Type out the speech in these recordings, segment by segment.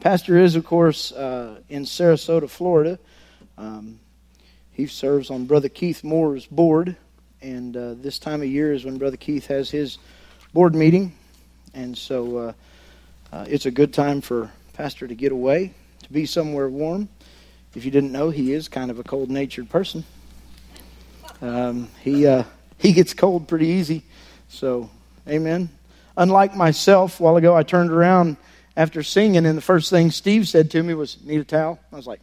Pastor is, of course, uh, in Sarasota, Florida. Um, he serves on Brother Keith Moore's board, and uh, this time of year is when Brother Keith has his board meeting, and so uh, uh, it's a good time for Pastor to get away, to be somewhere warm. If you didn't know, he is kind of a cold-natured person. Um, he uh, he gets cold pretty easy, so amen. Unlike myself, a while ago I turned around after singing, and the first thing Steve said to me was, "Need a towel?" I was like,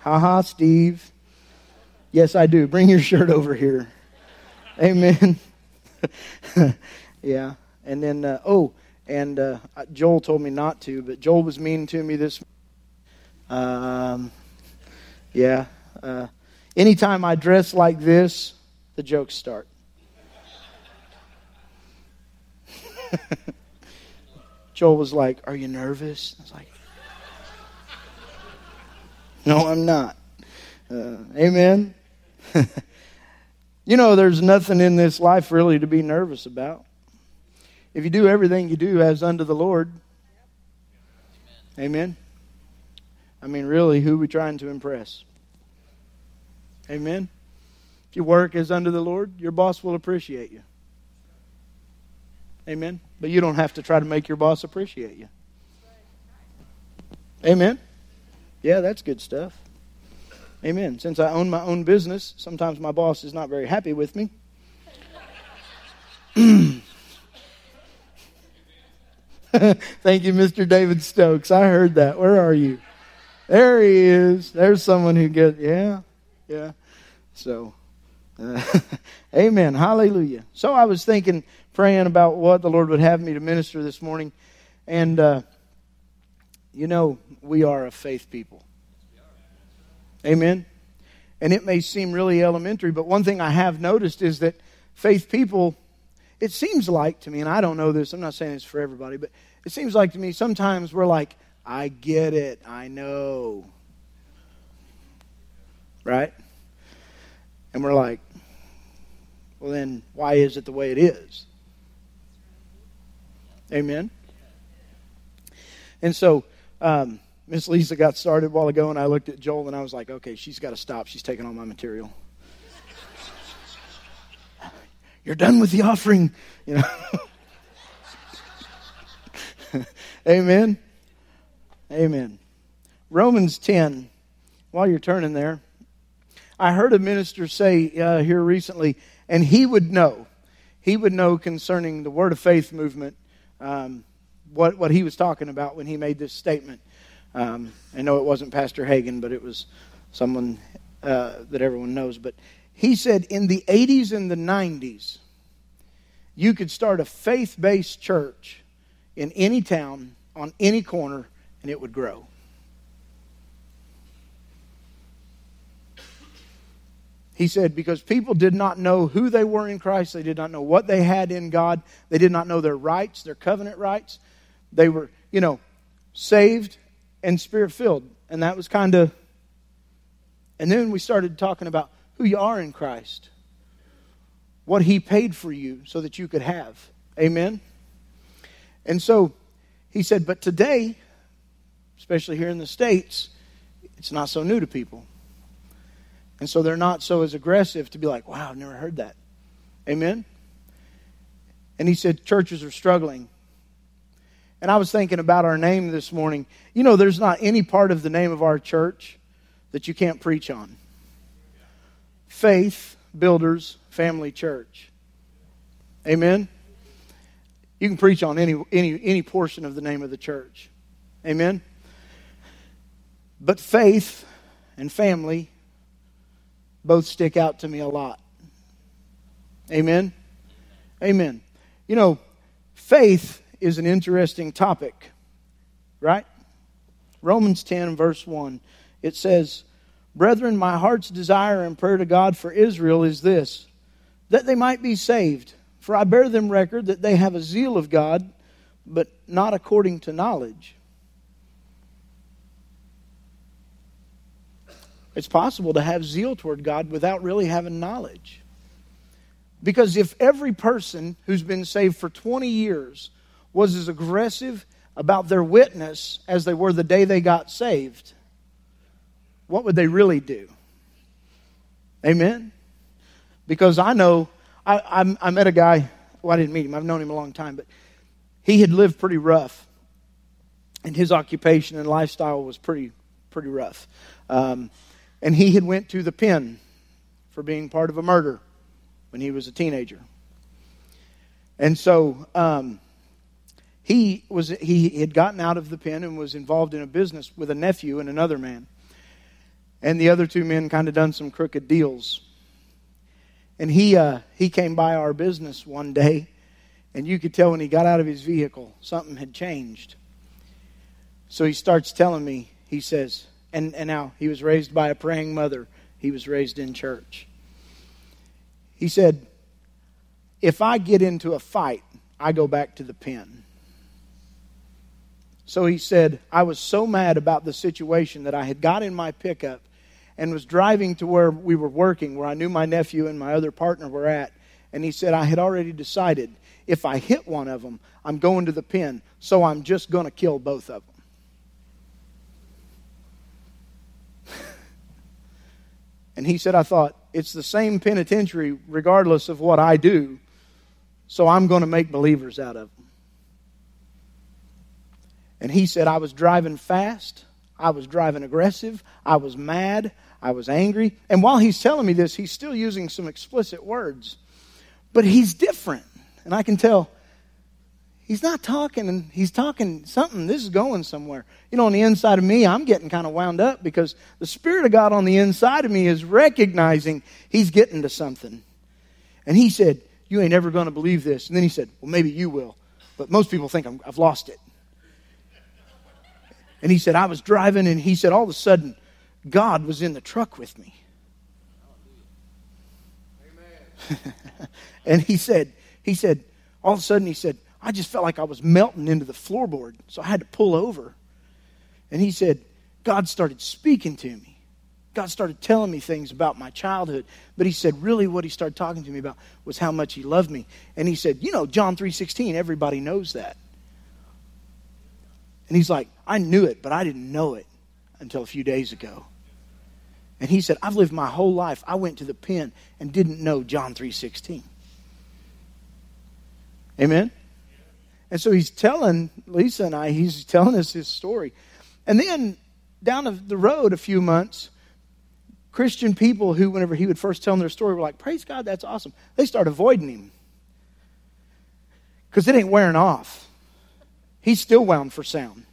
"Ha ha, Steve." Yes, I do. Bring your shirt over here. Amen. yeah. And then, uh, oh, and uh, Joel told me not to, but Joel was mean to me this. Um, yeah. Uh, anytime I dress like this, the jokes start. Joel was like, Are you nervous? I was like, No, I'm not. Uh, amen. you know, there's nothing in this life really to be nervous about. If you do everything you do as unto the Lord, amen. I mean, really, who are we trying to impress? Amen. If you work as unto the Lord, your boss will appreciate you. Amen. But you don't have to try to make your boss appreciate you. Amen. Yeah, that's good stuff. Amen. Since I own my own business, sometimes my boss is not very happy with me. Thank you, Mr. David Stokes. I heard that. Where are you? There he is. There's someone who gets, yeah, yeah. So, uh, amen. Hallelujah. So I was thinking praying about what the Lord would have me to minister this morning. And, uh, you know, we are a faith people. Amen. And it may seem really elementary, but one thing I have noticed is that faith people, it seems like to me, and I don't know this, I'm not saying it's for everybody, but it seems like to me sometimes we're like, I get it, I know. Right? And we're like, well, then why is it the way it is? Amen. And so, um, Miss Lisa got started a while ago, and I looked at Joel and I was like, okay, she's got to stop. She's taking all my material. You're done with the offering, you know. Amen. Amen. Romans 10, while you're turning there, I heard a minister say uh, here recently, and he would know. He would know concerning the Word of Faith movement um, what, what he was talking about when he made this statement. Um, I know it wasn't Pastor Hagin, but it was someone uh, that everyone knows. But he said in the 80s and the 90s, you could start a faith based church in any town, on any corner, and it would grow. He said, because people did not know who they were in Christ, they did not know what they had in God, they did not know their rights, their covenant rights. They were, you know, saved and spirit filled. And that was kind of. And then we started talking about who you are in Christ, what He paid for you so that you could have. Amen? And so he said, but today, especially here in the States, it's not so new to people. And so they're not so as aggressive to be like, wow, I've never heard that. Amen? And he said, churches are struggling. And I was thinking about our name this morning. You know, there's not any part of the name of our church that you can't preach on. Faith Builders Family Church. Amen? You can preach on any, any, any portion of the name of the church. Amen? But faith and family both stick out to me a lot. Amen? Amen. You know, faith is an interesting topic, right? Romans 10, verse 1, it says, Brethren, my heart's desire and prayer to God for Israel is this, that they might be saved. For I bear them record that they have a zeal of God, but not according to knowledge. It's possible to have zeal toward God without really having knowledge. Because if every person who's been saved for 20 years was as aggressive about their witness as they were the day they got saved, what would they really do? Amen? Because I know, I, I, met a guy, well, I didn't meet him, I've known him a long time, but he had lived pretty rough. And his occupation and lifestyle was pretty, pretty rough. Um, and he had went to the pen for being part of a murder when he was a teenager. And so um, he was he had gotten out of the pen and was involved in a business with a nephew and another man. And the other two men kind of done some crooked deals. And he uh, he came by our business one day, and you could tell when he got out of his vehicle something had changed. So he starts telling me. He says, and and now he was raised by a praying mother. He was raised in church. He said, if I get into a fight, I go back to the pen. So he said, I was so mad about the situation that I had got in my pickup and was driving to where we were working, where I knew my nephew and my other partner were at. And he said, I had already decided if I hit one of them, I'm going to the pen, so I'm just going to kill both of them. And he said, I thought, it's the same penitentiary regardless of what I do, so I'm going to make believers out of them. And he said, I was driving fast. I was driving aggressive. I was mad. I was angry. And while he's telling me this, he's still using some explicit words. But he's different. And I can tell he's not talking and he's talking something. This is going somewhere. You know, on the inside of me, I'm getting kind of wound up because the Spirit of God on the inside of me is recognizing he's getting to something. And he said, You ain't ever going to believe this. And then he said, Well, maybe you will. But most people think i have lost it. And he said, I was driving, and he said, all of a sudden, God was in the truck with me. and he said, he said, all of a sudden, he said, I just felt like I was melting into the floorboard, so I had to pull over. And he said, God started speaking to me. God started telling me things about my childhood. But he said, really what he started talking to me about was how much he loved me. And he said, you know, John 3.16, everybody knows that. And he's like, I knew it, but I didn't know it until a few days ago. And he said, I've lived my whole life. I went to the pen and didn't know John 3.16. Amen? And so he's telling Lisa and I, he's telling us his story. And then down the road a few months, Christian people who, whenever he would first tell them their story, were like, Praise God, that's awesome. They start avoiding him because it ain't wearing off. He's still wound for sound.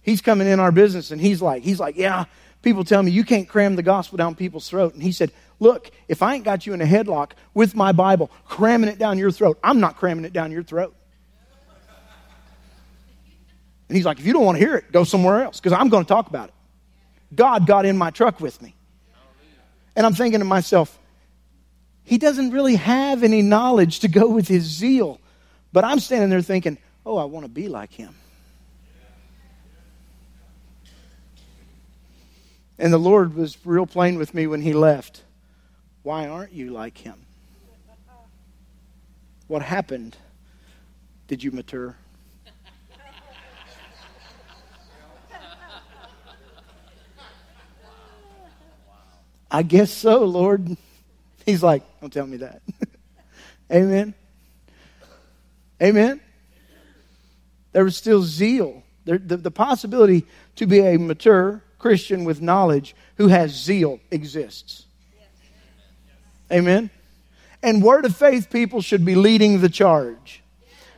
He's coming in our business and he's like, he's like, yeah, people tell me you can't cram the gospel down people's throat. And he said, look, if I ain't got you in a headlock with my Bible, cramming it down your throat, I'm not cramming it down your throat. And he's like, if you don't want to hear it, go somewhere else because I'm going to talk about it. God got in my truck with me. And I'm thinking to myself, he doesn't really have any knowledge to go with his zeal. But I'm standing there thinking, oh, I want to be like him. And the Lord was real plain with me when he left. Why aren't you like him? What happened? Did you mature? I guess so, Lord. He's like, don't tell me that. Amen. Amen. There was still zeal. There, the, the possibility to be a mature Christian with knowledge who has zeal exists. Amen. And word of faith people should be leading the charge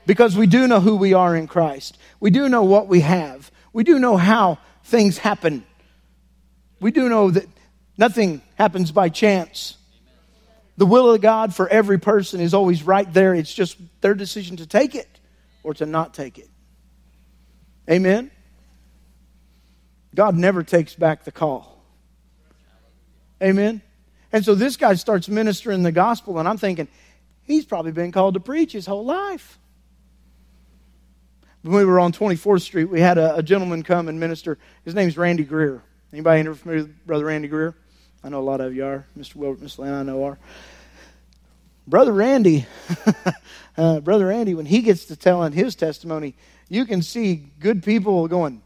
because we do know who we are in Christ. We do know what we have. We do know how things happen. We do know that nothing happens by chance. The will of God for every person is always right there. It's just their decision to take it or to not take it. Amen? God never takes back the call. Amen? And so this guy starts ministering the gospel, and I'm thinking, he's probably been called to preach his whole life. When we were on 24th Street, we had a, a gentleman come and minister. His name's Randy Greer. Anybody familiar with Brother Randy Greer? I know a lot of you are. Mr. Wilbert, Miss Lana, I know are. Brother Randy, uh, Brother Randy, when he gets to telling his testimony, you can see good people going,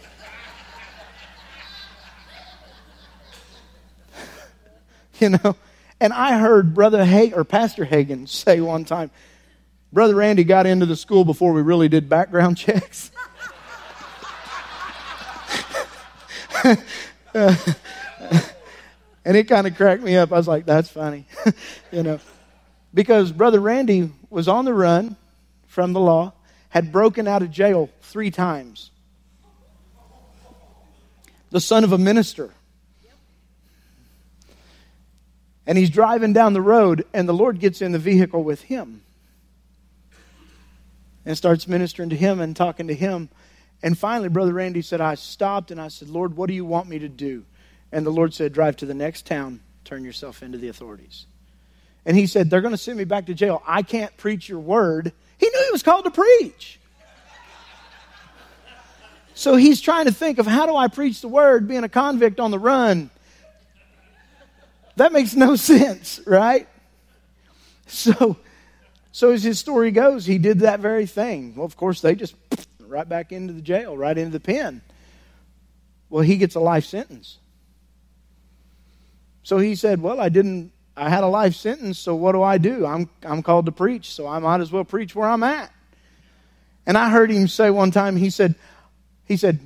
you know. And I heard Brother Hagin or Pastor Hagin say one time, Brother Randy got into the school before we really did background checks. and it kind of cracked me up. I was like, that's funny, you know. Because Brother Randy was on the run from the law, had broken out of jail three times. The son of a minister. And he's driving down the road, and the Lord gets in the vehicle with him and starts ministering to him and talking to him. And finally, Brother Randy said, I stopped and I said, Lord, what do you want me to do? And the Lord said, Drive to the next town, turn yourself into the authorities. And he said, They're going to send me back to jail. I can't preach your word. He knew he was called to preach. So he's trying to think of how do I preach the word being a convict on the run? That makes no sense, right? So, so as his story goes, he did that very thing. Well, of course, they just right back into the jail, right into the pen. Well, he gets a life sentence. So he said, Well, I didn't, I had a life sentence, so what do I do? I'm, I'm called to preach, so I might as well preach where I'm at. And I heard him say one time, he said, he said,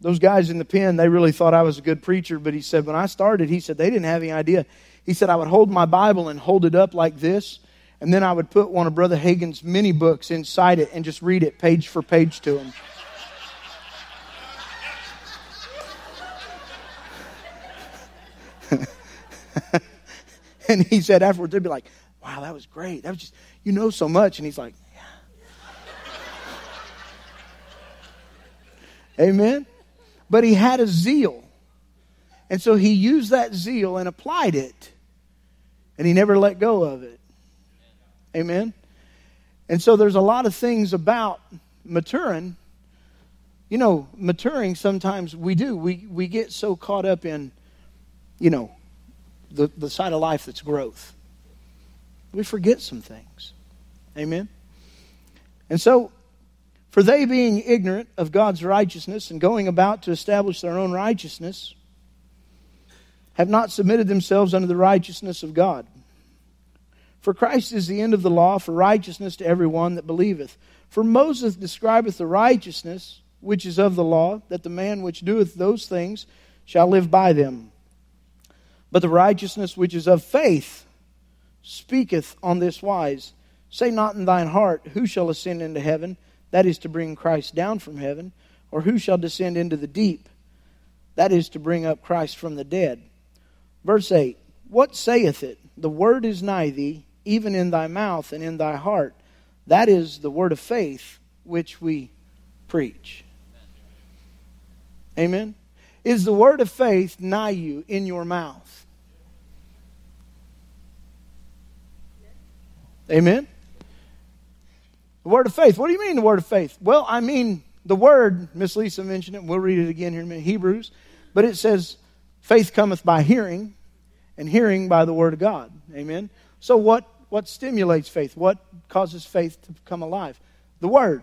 those guys in the pen, they really thought I was a good preacher, but he said, when I started, he said, they didn't have any idea. He said, I would hold my Bible and hold it up like this, and then I would put one of Brother Hagin's mini books inside it and just read it page for page to him. and he said afterwards, they'd be like, wow, that was great. That was just, you know so much. And he's like, yeah. Amen. But he had a zeal. And so he used that zeal and applied it. And he never let go of it. Amen. And so there's a lot of things about maturing. You know, maturing sometimes we do. We we get so caught up in, you know, the, the side of life that's growth. We forget some things. Amen. And so for they being ignorant of God's righteousness and going about to establish their own righteousness, have not submitted themselves unto the righteousness of God. For Christ is the end of the law for righteousness to every one that believeth. For Moses describeth the righteousness which is of the law, that the man which doeth those things shall live by them. But the righteousness which is of faith speaketh on this wise Say not in thine heart, Who shall ascend into heaven? That is to bring Christ down from heaven. Or who shall descend into the deep? That is to bring up Christ from the dead. Verse 8 What saith it? The word is nigh thee, even in thy mouth and in thy heart. That is the word of faith which we preach. Amen. Is the word of faith nigh you in your mouth? Amen. The word of faith. What do you mean the word of faith? Well, I mean the word, Miss Lisa mentioned it, we'll read it again here in Hebrews, but it says, faith cometh by hearing, and hearing by the word of God. Amen. So what what stimulates faith? What causes faith to come alive? The word.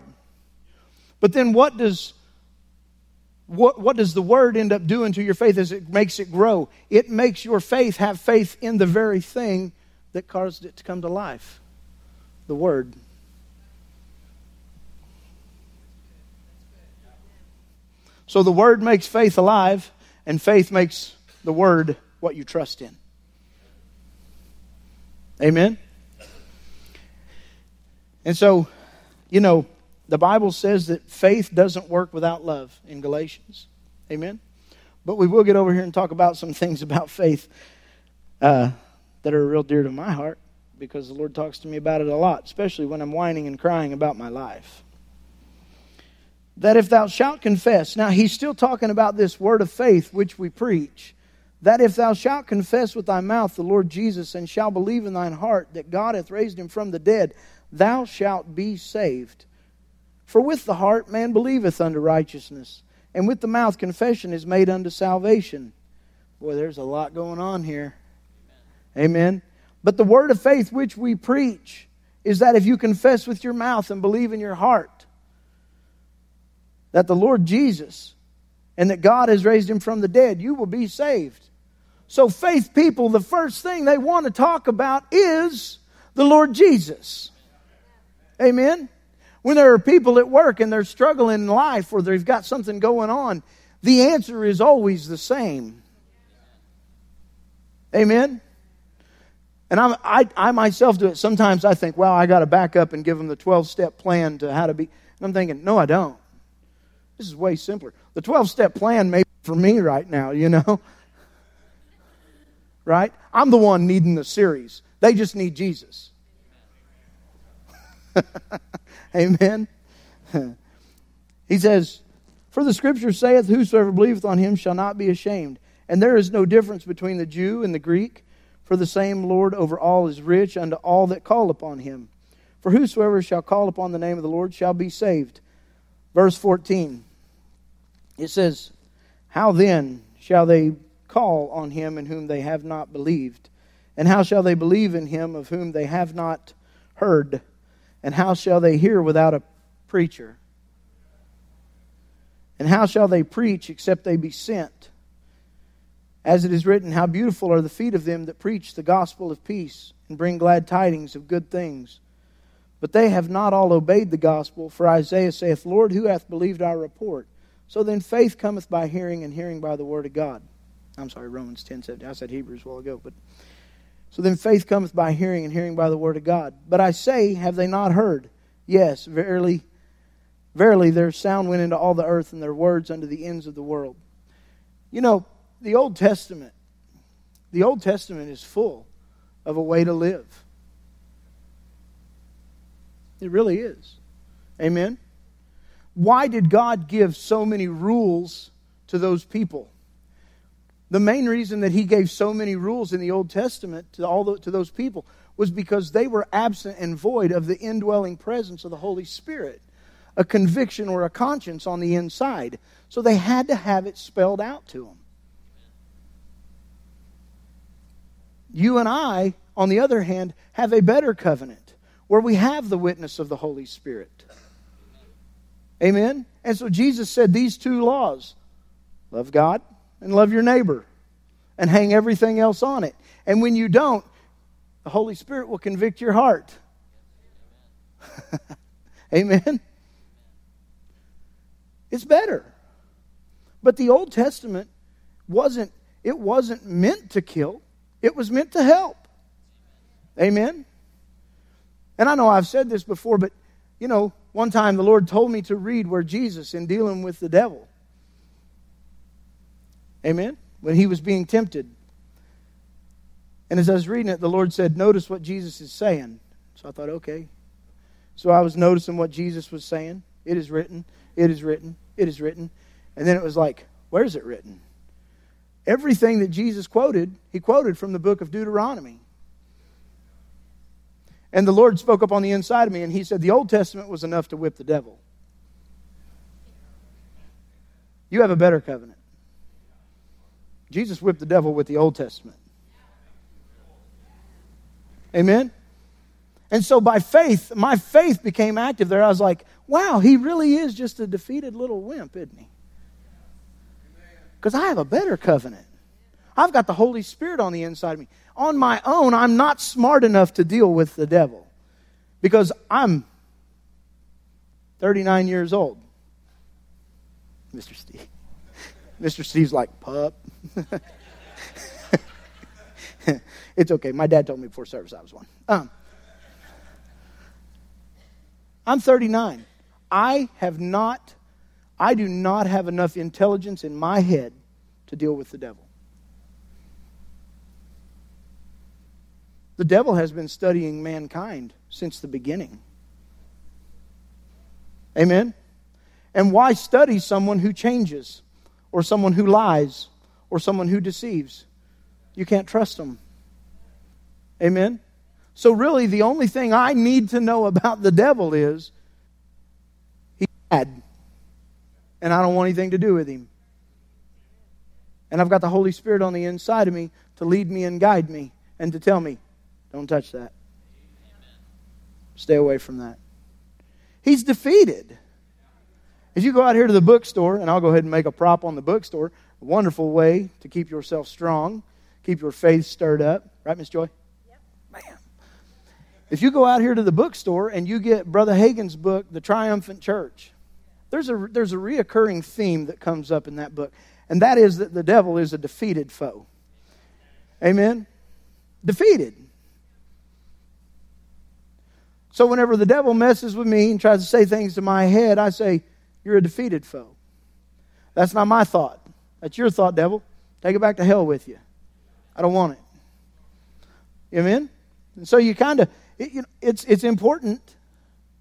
But then what does what, what does the word end up doing to your faith as it makes it grow? It makes your faith have faith in the very thing that caused it to come to life. The word. So the word makes faith alive, and faith makes the word what you trust in. Amen? And so, you know, the Bible says that faith doesn't work without love in Galatians. Amen? But we will get over here and talk about some things about faith uh, that are real dear to my heart because the Lord talks to me about it a lot, especially when I'm whining and crying about my life. That if thou shalt confess, now he's still talking about this word of faith which we preach that if thou shalt confess with thy mouth the Lord Jesus and shalt believe in thine heart that God hath raised him from the dead, thou shalt be saved. For with the heart man believeth unto righteousness, and with the mouth confession is made unto salvation. Boy, there's a lot going on here. Amen. Amen. But the word of faith which we preach is that if you confess with your mouth and believe in your heart that the Lord Jesus and that God has raised him from the dead, you will be saved. So, faith people, the first thing they want to talk about is the Lord Jesus. Amen? When there are people at work and they're struggling in life or they've got something going on, the answer is always the same. Amen? And I'm, i I, myself do it. Sometimes I think, well, I got to back up and give them the 12 step plan to how to be. And I'm thinking, no, I don't. This is way simpler. The 12 step plan may be for me right now, you know? Right? I'm the one needing the series. They just need Jesus. Amen. he says, For the scripture saith, Whosoever believeth on him shall not be ashamed. And there is no difference between the Jew and the Greek, for the same Lord over all is rich unto all that call upon him. For whosoever shall call upon the name of the Lord shall be saved. Verse 14, it says, How then shall they call on him in whom they have not believed? And how shall they believe in him of whom they have not heard? And how shall they hear without a preacher? And how shall they preach except they be sent? As it is written, How beautiful are the feet of them that preach the gospel of peace and bring glad tidings of good things. But they have not all obeyed the gospel, for Isaiah saith, Lord, who hath believed our report? So then faith cometh by hearing, and hearing by the word of God. I'm sorry, Romans 10 said, I said Hebrews a while ago, but so then faith cometh by hearing, and hearing by the word of God. But I say, have they not heard? Yes, verily, verily, their sound went into all the earth, and their words unto the ends of the world. You know, the Old Testament, the Old Testament is full of a way to live. It really is. Amen. Why did God give so many rules to those people? The main reason that he gave so many rules in the Old Testament to all the, to those people was because they were absent and void of the indwelling presence of the Holy Spirit, a conviction or a conscience on the inside. So they had to have it spelled out to them. You and I, on the other hand, have a better covenant where we have the witness of the Holy Spirit. Amen? And so Jesus said these two laws love God and love your neighbor and hang everything else on it. And when you don't, the Holy Spirit will convict your heart. Amen. It's better. But the Old Testament wasn't it wasn't meant to kill. It was meant to help. Amen. And I know I've said this before, but you know, one time the Lord told me to read where Jesus in dealing with the devil Amen? When he was being tempted. And as I was reading it, the Lord said, Notice what Jesus is saying. So I thought, okay. So I was noticing what Jesus was saying. It is written, it is written, it is written. And then it was like, Where's it written? Everything that Jesus quoted, he quoted from the book of Deuteronomy. And the Lord spoke up on the inside of me, and he said, The Old Testament was enough to whip the devil. You have a better covenant. Jesus whipped the devil with the Old Testament. Amen? And so by faith, my faith became active there. I was like, wow, he really is just a defeated little wimp, isn't he? Because I have a better covenant. I've got the Holy Spirit on the inside of me. On my own, I'm not smart enough to deal with the devil because I'm 39 years old. Mr. Steve. Mr. Steve's like, pup. it's okay. My dad told me before service I was one. Um, I'm 39. I have not, I do not have enough intelligence in my head to deal with the devil. The devil has been studying mankind since the beginning. Amen? And why study someone who changes? or someone who lies or someone who deceives. You can't trust them. Amen? So, really, the only thing I need to know about the devil is he's bad, and I don't want anything to do with him. And I've got the Holy Spirit on the inside of me to lead me and guide me and to tell me, don't touch that. Stay away from that. He's defeated. If you go out here to the bookstore, and I'll go ahead and make a prop on the bookstore, a wonderful way to keep yourself strong, keep your faith stirred up. Right, Miss Joy? Yep. Man. If you go out here to the bookstore and you get Brother Hagin's book, The Triumphant Church, there's a, there's a reoccurring theme that comes up in that book, and that is that the devil is a defeated foe. Amen? Defeated. So whenever the devil messes with me and tries to say things to my head, I say, You're a defeated foe. That's not my thought. That's your thought, devil. Take it back to hell with you. I don't want it. Amen? And so you kind of, it, you know, it's, it's important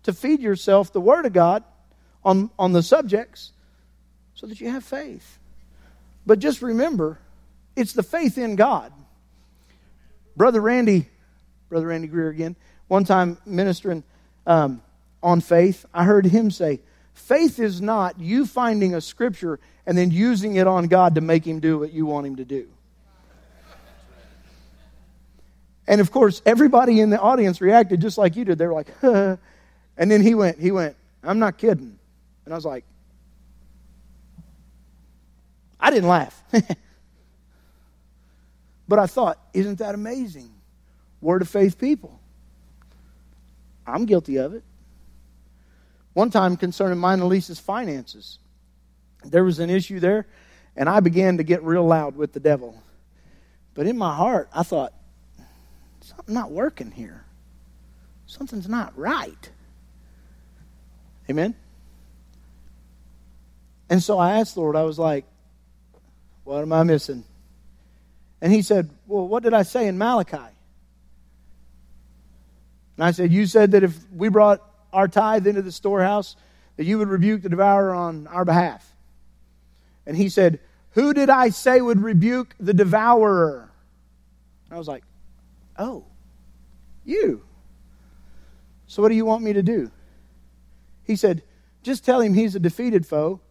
to feed yourself the Word of God on, on the subjects so that you have faith. But just remember, it's the faith in God. Brother Randy, Brother Randy Greer again, one time ministering um, on faith, I heard him say, Faith is not you finding a scripture and then using it on God to make him do what you want him to do. And of course, everybody in the audience reacted just like you did. They were like, huh. and then he went, he went, I'm not kidding. And I was like, I didn't laugh. but I thought, isn't that amazing? Word of faith people. I'm guilty of it. One time concerning mine and Lisa's finances, there was an issue there, and I began to get real loud with the devil. But in my heart, I thought, something's not working here. Something's not right. Amen? And so I asked the Lord, I was like, what am I missing? And he said, Well, what did I say in Malachi? And I said, You said that if we brought our tithe into the storehouse, that you would rebuke the devourer on our behalf. And he said, Who did I say would rebuke the devourer? I was like, Oh, you. So what do you want me to do? He said, Just tell him he's a defeated foe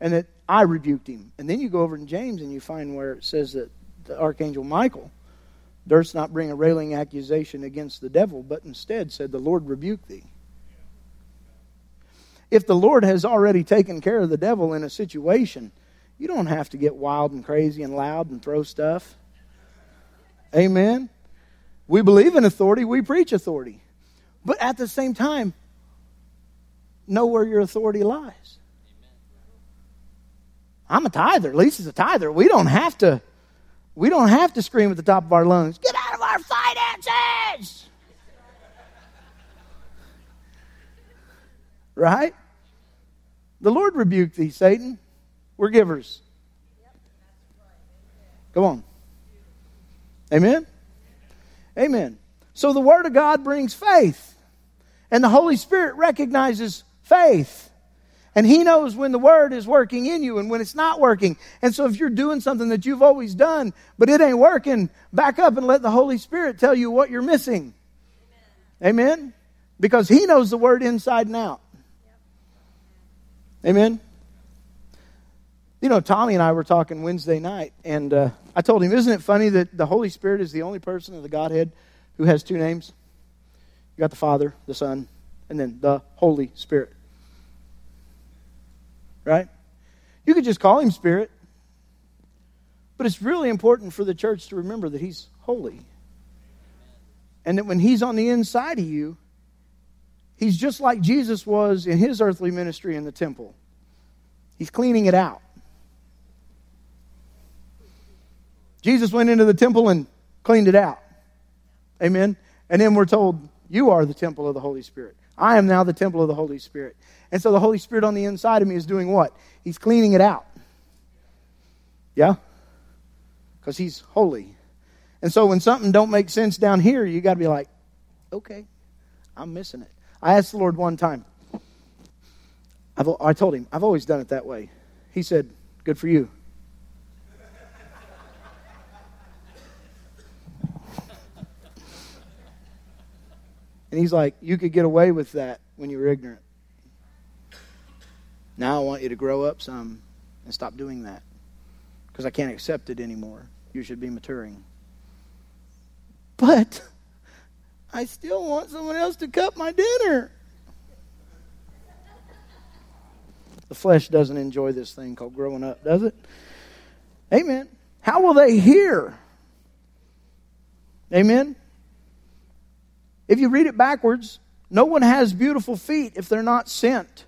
and that I rebuked him. And then you go over in James and you find where it says that the archangel Michael durst not bring a railing accusation against the devil, but instead said, The Lord rebuke thee. If the Lord has already taken care of the devil in a situation, you don't have to get wild and crazy and loud and throw stuff. Amen. We believe in authority, we preach authority. But at the same time, know where your authority lies. I'm a tither. Lisa's a tither. We don't have to. We don't have to scream at the top of our lungs, get out of our finances! Right? The Lord rebuked thee, Satan. We're givers. Come on. Amen? Amen. So the Word of God brings faith, and the Holy Spirit recognizes faith. And He knows when the Word is working in you and when it's not working. And so if you're doing something that you've always done, but it ain't working, back up and let the Holy Spirit tell you what you're missing. Amen? Amen? Because He knows the Word inside and out. Amen? You know, Tommy and I were talking Wednesday night, and uh, I told him, Isn't it funny that the Holy Spirit is the only person of the Godhead who has two names? You got the Father, the Son, and then the Holy Spirit right? You could just call him Spirit. But it's really important for the church to remember that he's holy. And that when he's on the inside of you, he's just like Jesus was in his earthly ministry in the temple. He's cleaning it out. Jesus went into the temple and cleaned it out. Amen. And then we're told, You are the temple of the Holy Spirit. I am now the temple of the Holy Spirit. And so the Holy Spirit on the inside of me is doing what? He's cleaning it out. Yeah? Because he's holy. And so when something don't make sense down here, you got to be like, okay, I'm missing it. I asked the Lord one time. I've, I told him, I've always done it that way. He said, good for you. And he's like, You could get away with that when you were ignorant. Now I want you to grow up some and stop doing that because I can't accept it anymore. You should be maturing. But I still want someone else to cut my dinner. The flesh doesn't enjoy this thing called growing up, does it? Amen. How will they hear? Amen. If you read it backwards, no one has beautiful feet if they're not sent.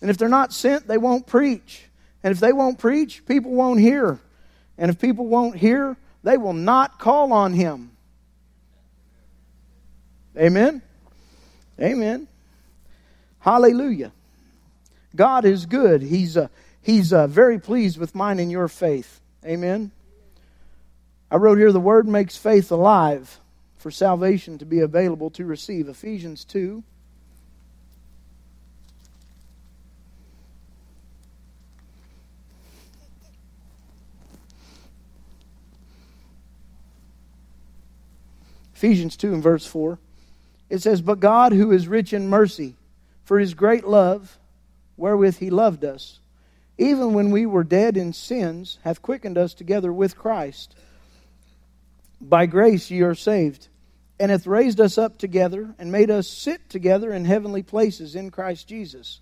And if they're not sent, they won't preach. And if they won't preach, people won't hear. And if people won't hear, they will not call on him. Amen. Amen. Hallelujah. God is good. He's, uh, he's uh, very pleased with mine and your faith. Amen. I wrote here the word makes faith alive for salvation to be available to receive. Ephesians 2. Ephesians 2 and verse 4. It says, But God, who is rich in mercy, for his great love, wherewith he loved us, even when we were dead in sins, hath quickened us together with Christ. By grace ye are saved, and hath raised us up together, and made us sit together in heavenly places in Christ Jesus,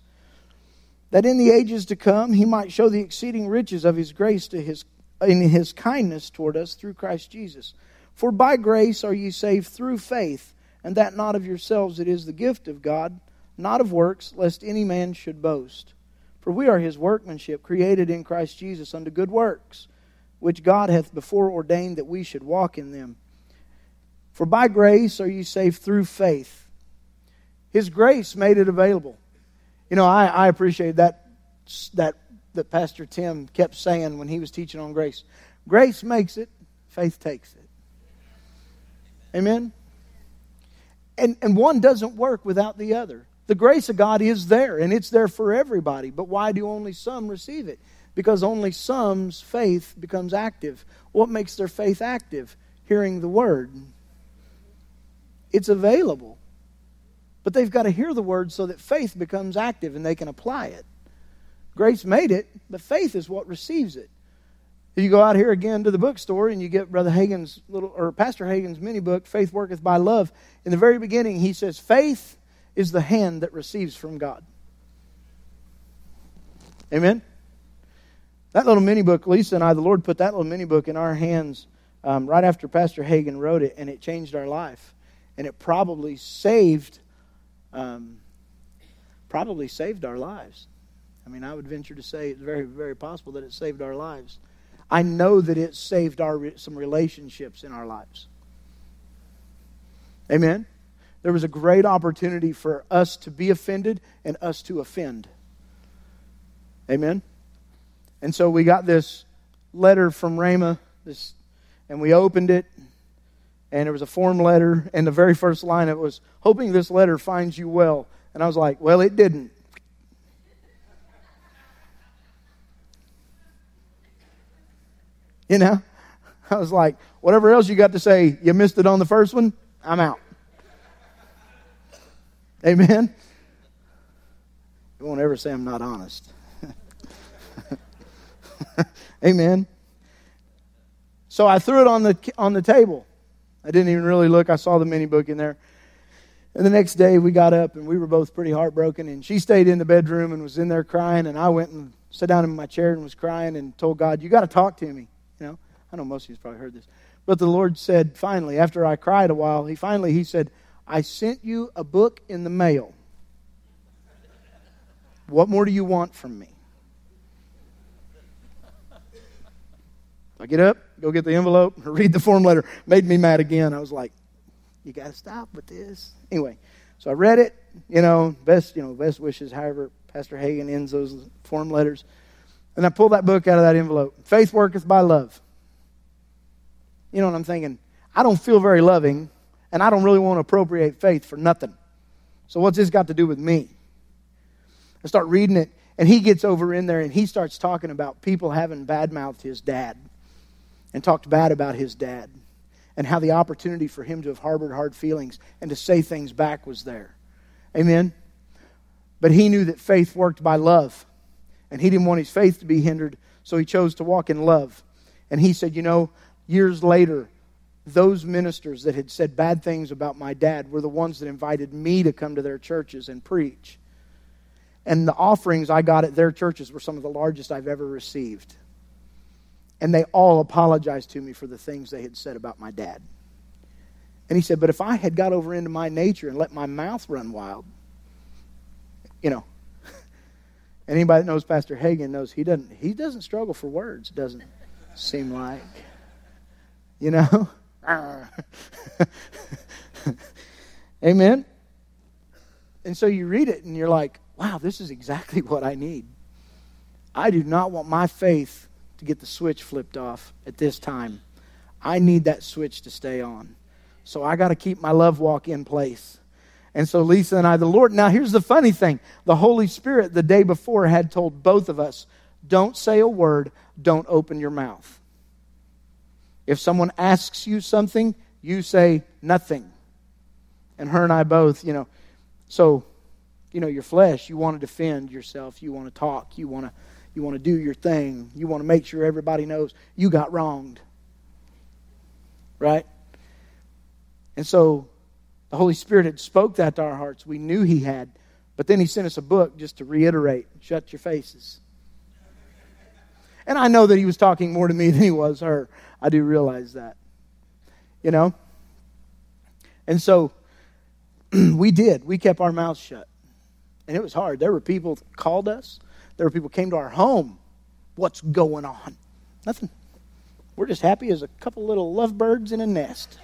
that in the ages to come he might show the exceeding riches of his grace to his in his kindness toward us through Christ Jesus. For by grace are ye saved through faith, and that not of yourselves, it is the gift of God, not of works, lest any man should boast. For we are his workmanship, created in Christ Jesus unto good works which God hath before ordained that we should walk in them. For by grace are ye saved through faith. His grace made it available. You know, I, I appreciate that, that that Pastor Tim kept saying when he was teaching on grace. Grace makes it, faith takes it. Amen? And, and one doesn't work without the other. The grace of God is there, and it's there for everybody. But why do only some receive it? because only some's faith becomes active. What makes their faith active? Hearing the word. It's available. But they've got to hear the word so that faith becomes active and they can apply it. Grace made it, but faith is what receives it. If you go out here again to the bookstore and you get Brother Hagin's little or Pastor Hagin's mini book, Faith Worketh by Love, in the very beginning he says, Faith is the hand that receives from God. Amen? That little mini book, Lisa and I, the Lord put that little mini book in our hands um, right after Pastor Hagin wrote it, and it changed our life. And it probably saved, um, probably saved our lives. I mean, I would venture to say it's very, very possible that it saved our lives. I know that it saved our some relationships in our lives. Amen. There was a great opportunity for us to be offended and us to offend. Amen. And so we got this letter from Rhema, this, and we opened it, and it was a form letter, and the very first line it was, hoping this letter finds you well. And I was like, well, it didn't. You know? I was like, whatever else you got to say, you missed it on the first one, I'm out. Amen? You won't ever say I'm not honest. Amen. So I threw it on the on the table. I didn't even really look. I saw the mini book in there. And the next day we got up and we were both pretty heartbroken. And she stayed in the bedroom and was in there crying. And I went and sat down in my chair and was crying and told God, "You got to talk to me." You I know most of you's probably heard this, but the Lord said finally, after I cried a while, He finally He said, "I sent you a book in the mail. What more do you want from me?" I get up, go get the envelope, read the form letter. Made me mad again. I was like, you got to stop with this. Anyway, so I read it. You know, best you know, best wishes. However, Pastor Hagin ends those form letters, and I pull that book out of that envelope. Faith worketh by love. You know what I'm thinking? I don't feel very loving, and I don't really want to appropriate faith for nothing. So what's this got to do with me? I start reading it, and he gets over in there and he starts talking about people having badmouthed his dad and talked bad about his dad and how the opportunity for him to have harbored hard feelings and to say things back was there. Amen? But he knew that faith worked by love, and he didn't want his faith to be hindered, so he chose to walk in love. And he said, You know, years later, those ministers that had said bad things about my dad were the ones that invited me to come to their churches and preach. And the offerings I got at their churches were some of the largest I've ever received. And they all apologized to me for the things they had said about my dad. And he said, But if I had got over into my nature and let my mouth run wild, you know, anybody that knows Pastor Hagin knows he doesn't he doesn't struggle for words, doesn't seem like. You know? Uh. Amen. And so you read it and you're like, wow, this is exactly what I need. I do not want my faith to get the switch flipped off at this time. I need that switch to stay on. So I got to keep my love walk in place. And so Lisa and I, the Lord, now here's the funny thing the Holy Spirit the day before had told both of us, don't say a word, don't open your mouth. If someone asks you something, you say nothing. And her and I both, you know, so, you know, your flesh, you want to defend yourself, you want to talk, you want to you want to do your thing, you want to make sure everybody knows you got wronged. Right? And so the Holy Spirit had spoke that to our hearts. We knew he had. But then he sent us a book just to reiterate, shut your faces. And I know that he was talking more to me than he was her. I do realize that. You know? And so we did. We kept our mouths shut. And it was hard. There were people that called us. There were people came to our home. What's going on? Nothing. We're just happy as a couple little lovebirds in a nest.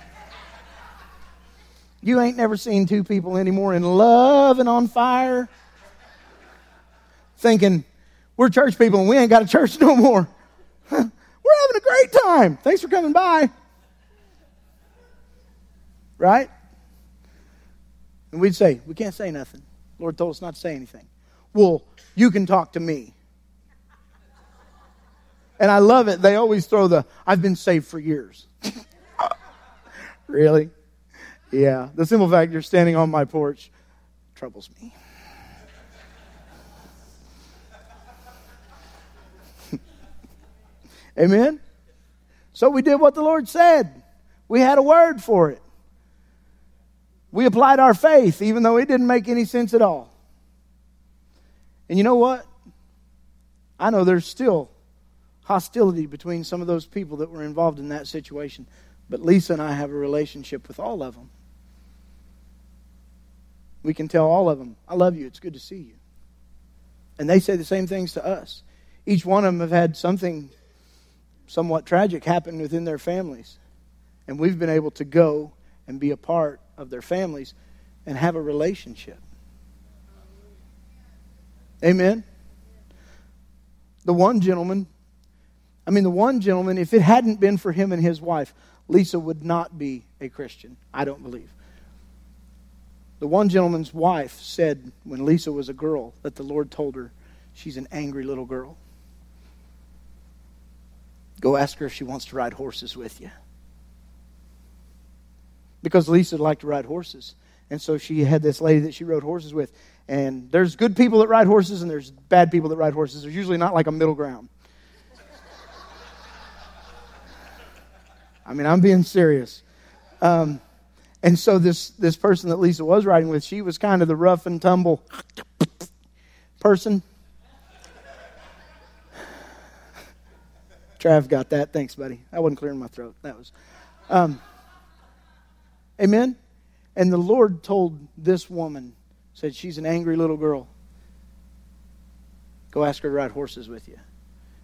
You ain't never seen two people anymore in love and on fire thinking, we're church people and we ain't got a church no more. We're having a great time. Thanks for coming by. Right? And we'd say, We can't say nothing. Lord told us not to say anything. Well, you can talk to me. And I love it. They always throw the, I've been saved for years. really? Yeah. The simple fact you're standing on my porch troubles me. Amen? So we did what the Lord said. We had a word for it. We applied our faith, even though it didn't make any sense at all. And you know what? I know there's still hostility between some of those people that were involved in that situation, but Lisa and I have a relationship with all of them. We can tell all of them, I love you, it's good to see you. And they say the same things to us. Each one of them have had something somewhat tragic happened within their families. And we've been able to go and be a part of their families and have a relationship. Amen. The one gentleman, I mean, the one gentleman, if it hadn't been for him and his wife, Lisa would not be a Christian, I don't believe. The one gentleman's wife said when Lisa was a girl that the Lord told her she's an angry little girl. Go ask her if she wants to ride horses with you. Because Lisa liked to ride horses. And so she had this lady that she rode horses with. And there's good people that ride horses and there's bad people that ride horses. There's usually not like a middle ground. I mean, I'm being serious. Um, and so this, this person that Lisa was riding with, she was kind of the rough and tumble person. Trav got that. Thanks, buddy. I wasn't clearing my throat. That was. Um, amen. And the Lord told this woman, said she's an angry little girl. Go ask her to ride horses with you.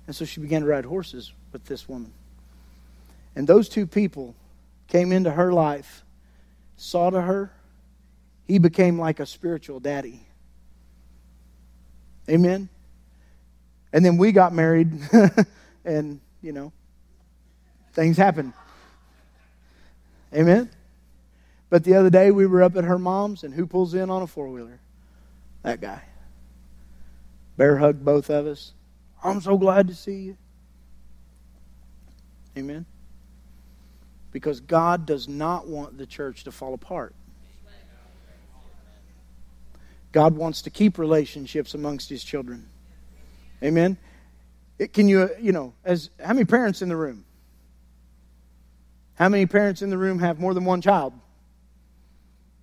And so she began to ride horses with this woman. And those two people came into her life saw to her, he became like a spiritual daddy. Amen. And then we got married, and, you know, things happen. Amen. But the other day we were up at her mom's, and who pulls in on a four wheeler? That guy. Bear hugged both of us. I'm so glad to see you. Amen because God does not want the church to fall apart. God wants to keep relationships amongst his children. Amen. It, can you, uh, you know, as how many parents in the room? How many parents in the room have more than one child?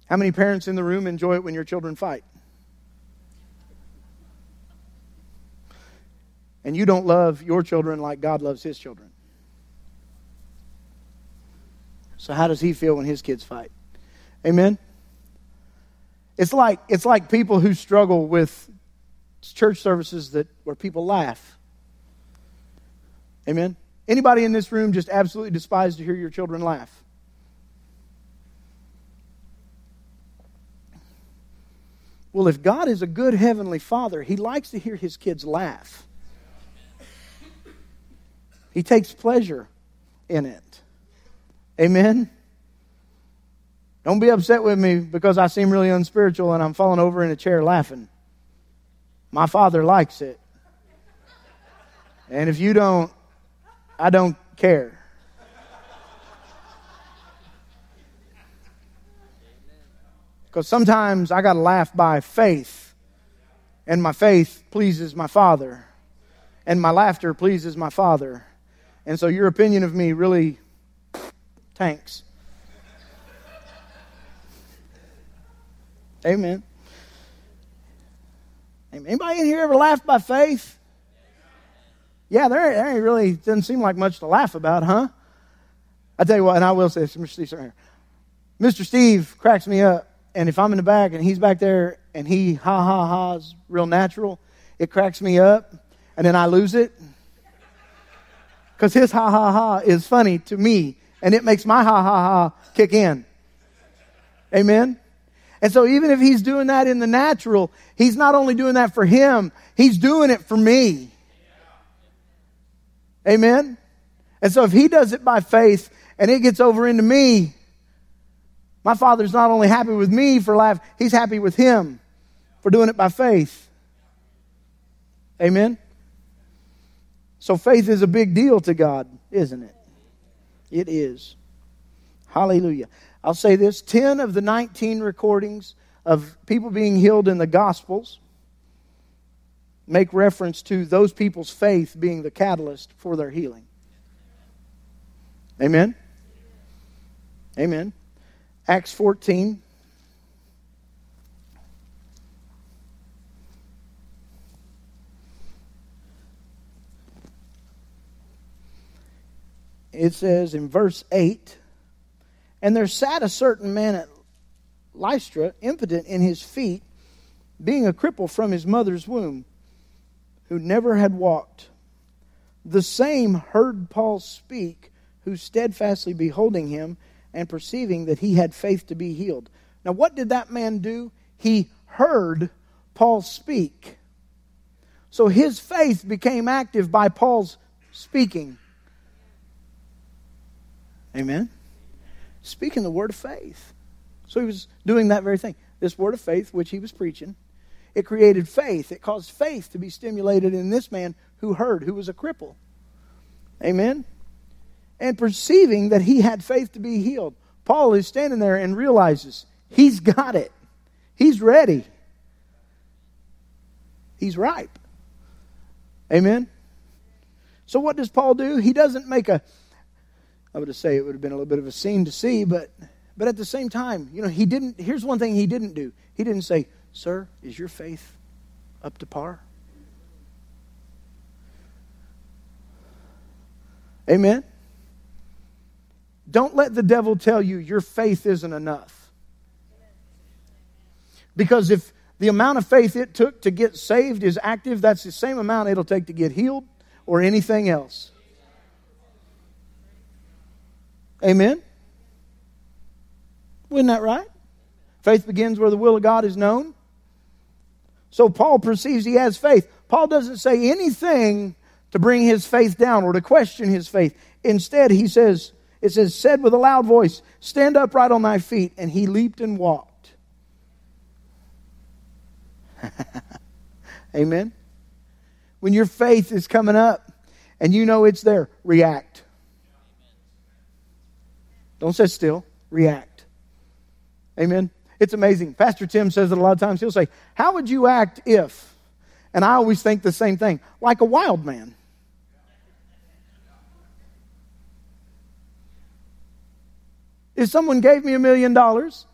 How many parents in the room enjoy it when your children fight? And you don't love your children like God loves his children. So how does he feel when his kids fight? Amen. It's like it's like people who struggle with church services that where people laugh. Amen. Anybody in this room just absolutely despise to hear your children laugh? Well, if God is a good heavenly father, he likes to hear his kids laugh. He takes pleasure in it. Amen? Don't be upset with me because I seem really unspiritual and I'm falling over in a chair laughing. My father likes it. And if you don't, I don't care. Because sometimes I got to laugh by faith, and my faith pleases my Father, and my laughter pleases my Father. And so your opinion of me really tanks. Amen. Anybody in here ever laughed by faith? Yeah, there, there ain't really doesn't seem like much to laugh about, huh? I tell you what, and I will say this, Mr. Steve. Mr. Steve cracks me up, and if I'm in the back and he's back there and he ha ha ha's real natural, it cracks me up, and then I lose it because his ha ha ha is funny to me, and it makes my ha ha ha kick in. Amen? And so, even if he's doing that in the natural, he's not only doing that for him, he's doing it for me. Amen? And so, if he does it by faith and it gets over into me, my father's not only happy with me for life, he's happy with him for doing it by faith. Amen? So faith is a big deal to God, isn't it? It is. Hallelujah. I'll say this 10 of the 19 recordings of people being healed in the Gospels make reference to those people's faith being the catalyst for their healing. Amen? Amen. Acts 14. it says in verse 8 And there sat a certain man at Lystra, impotent in his feet, being a cripple from his mother's womb, who never had walked. The same heard Paul speak, who steadfastly beholding him and perceiving that he had faith to be healed. Now, what did that man do? He heard Paul speak. So his faith became active by Paul's speaking. Amen. Speaking the word of faith. So he was doing that very thing. This word of faith, which he was preaching, it created faith. It caused faith to be stimulated in this man who heard, who was a cripple. Amen. And perceiving that he had faith to be healed, Paul is standing there and realizes he's got it. He's ready. He's ripe. Amen. So what does Paul do? He doesn't make a I would say it would have been a little bit of a scene to see, but but at the same time, you know, he didn't here's one thing he didn't do. He didn't say, Sir, is your faith up to par? Amen. Don't let the devil tell you your faith isn't enough. Because if the amount of faith it took to get saved is active, that's the same amount it'll take to get healed or anything else. Amen? Wasn't that right? Faith begins where the will of God is known. So Paul perceives he has faith. Paul doesn't say anything to bring his faith down or to question his faith. Instead, he says, it says, said with a loud voice, Stand upright on thy feet. And he leaped and walked. Amen. When your faith is coming up and you know it's there, react. Don't sit still, react. Amen. It's amazing. Pastor Tim says it a lot of times. He'll say, How would you act if? And I always think the same thing like a wild man. If someone gave me a million dollars,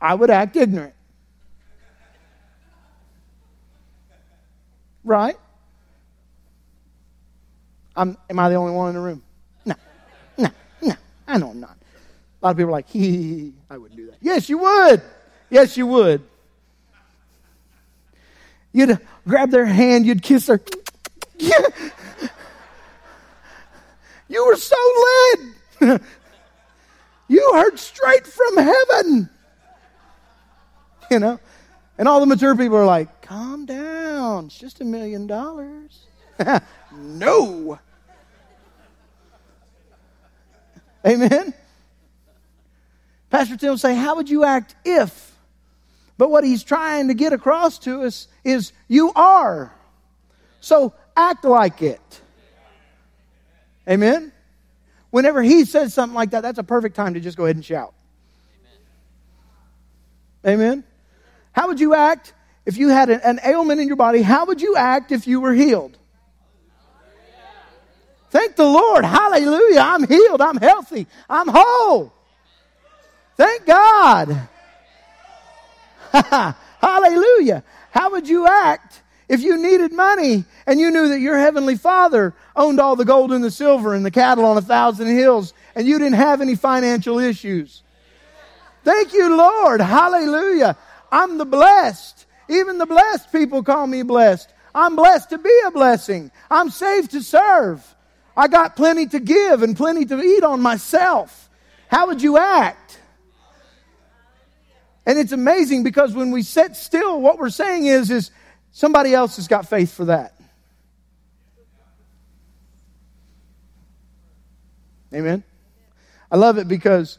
I would act ignorant. Right? I'm, am I the only one in the room? No, no, no. I know I'm not. A lot of people are like, hee, hee. I wouldn't do that. Yes, you would. Yes, you would. You'd grab their hand, you'd kiss their. You were so led. you heard straight from heaven. You know? And all the mature people are like, calm down. It's just a million dollars. no. Amen? Pastor Tim will say, How would you act if? But what he's trying to get across to us is you are. So act like it. Amen? Whenever he says something like that, that's a perfect time to just go ahead and shout. Amen? Amen? How would you act if you had an, ailment in your body? How would you act if you were healed? Thank the Lord. Hallelujah. I'm healed. I'm healthy. I'm whole. Thank God. Hallelujah. How would you act if you needed money and you knew that your heavenly father owned all the gold and the silver and the cattle on a thousand hills and you didn't have any financial issues. Thank you, Lord. Hallelujah. I'm the blessed. Even the blessed people call me blessed. I'm blessed to be a blessing. I'm saved to serve. I got plenty to give and plenty to eat on myself. How would you act? And it's amazing because when we sit still, what we're saying is, is Somebody else has got faith for that. Amen. I love it because,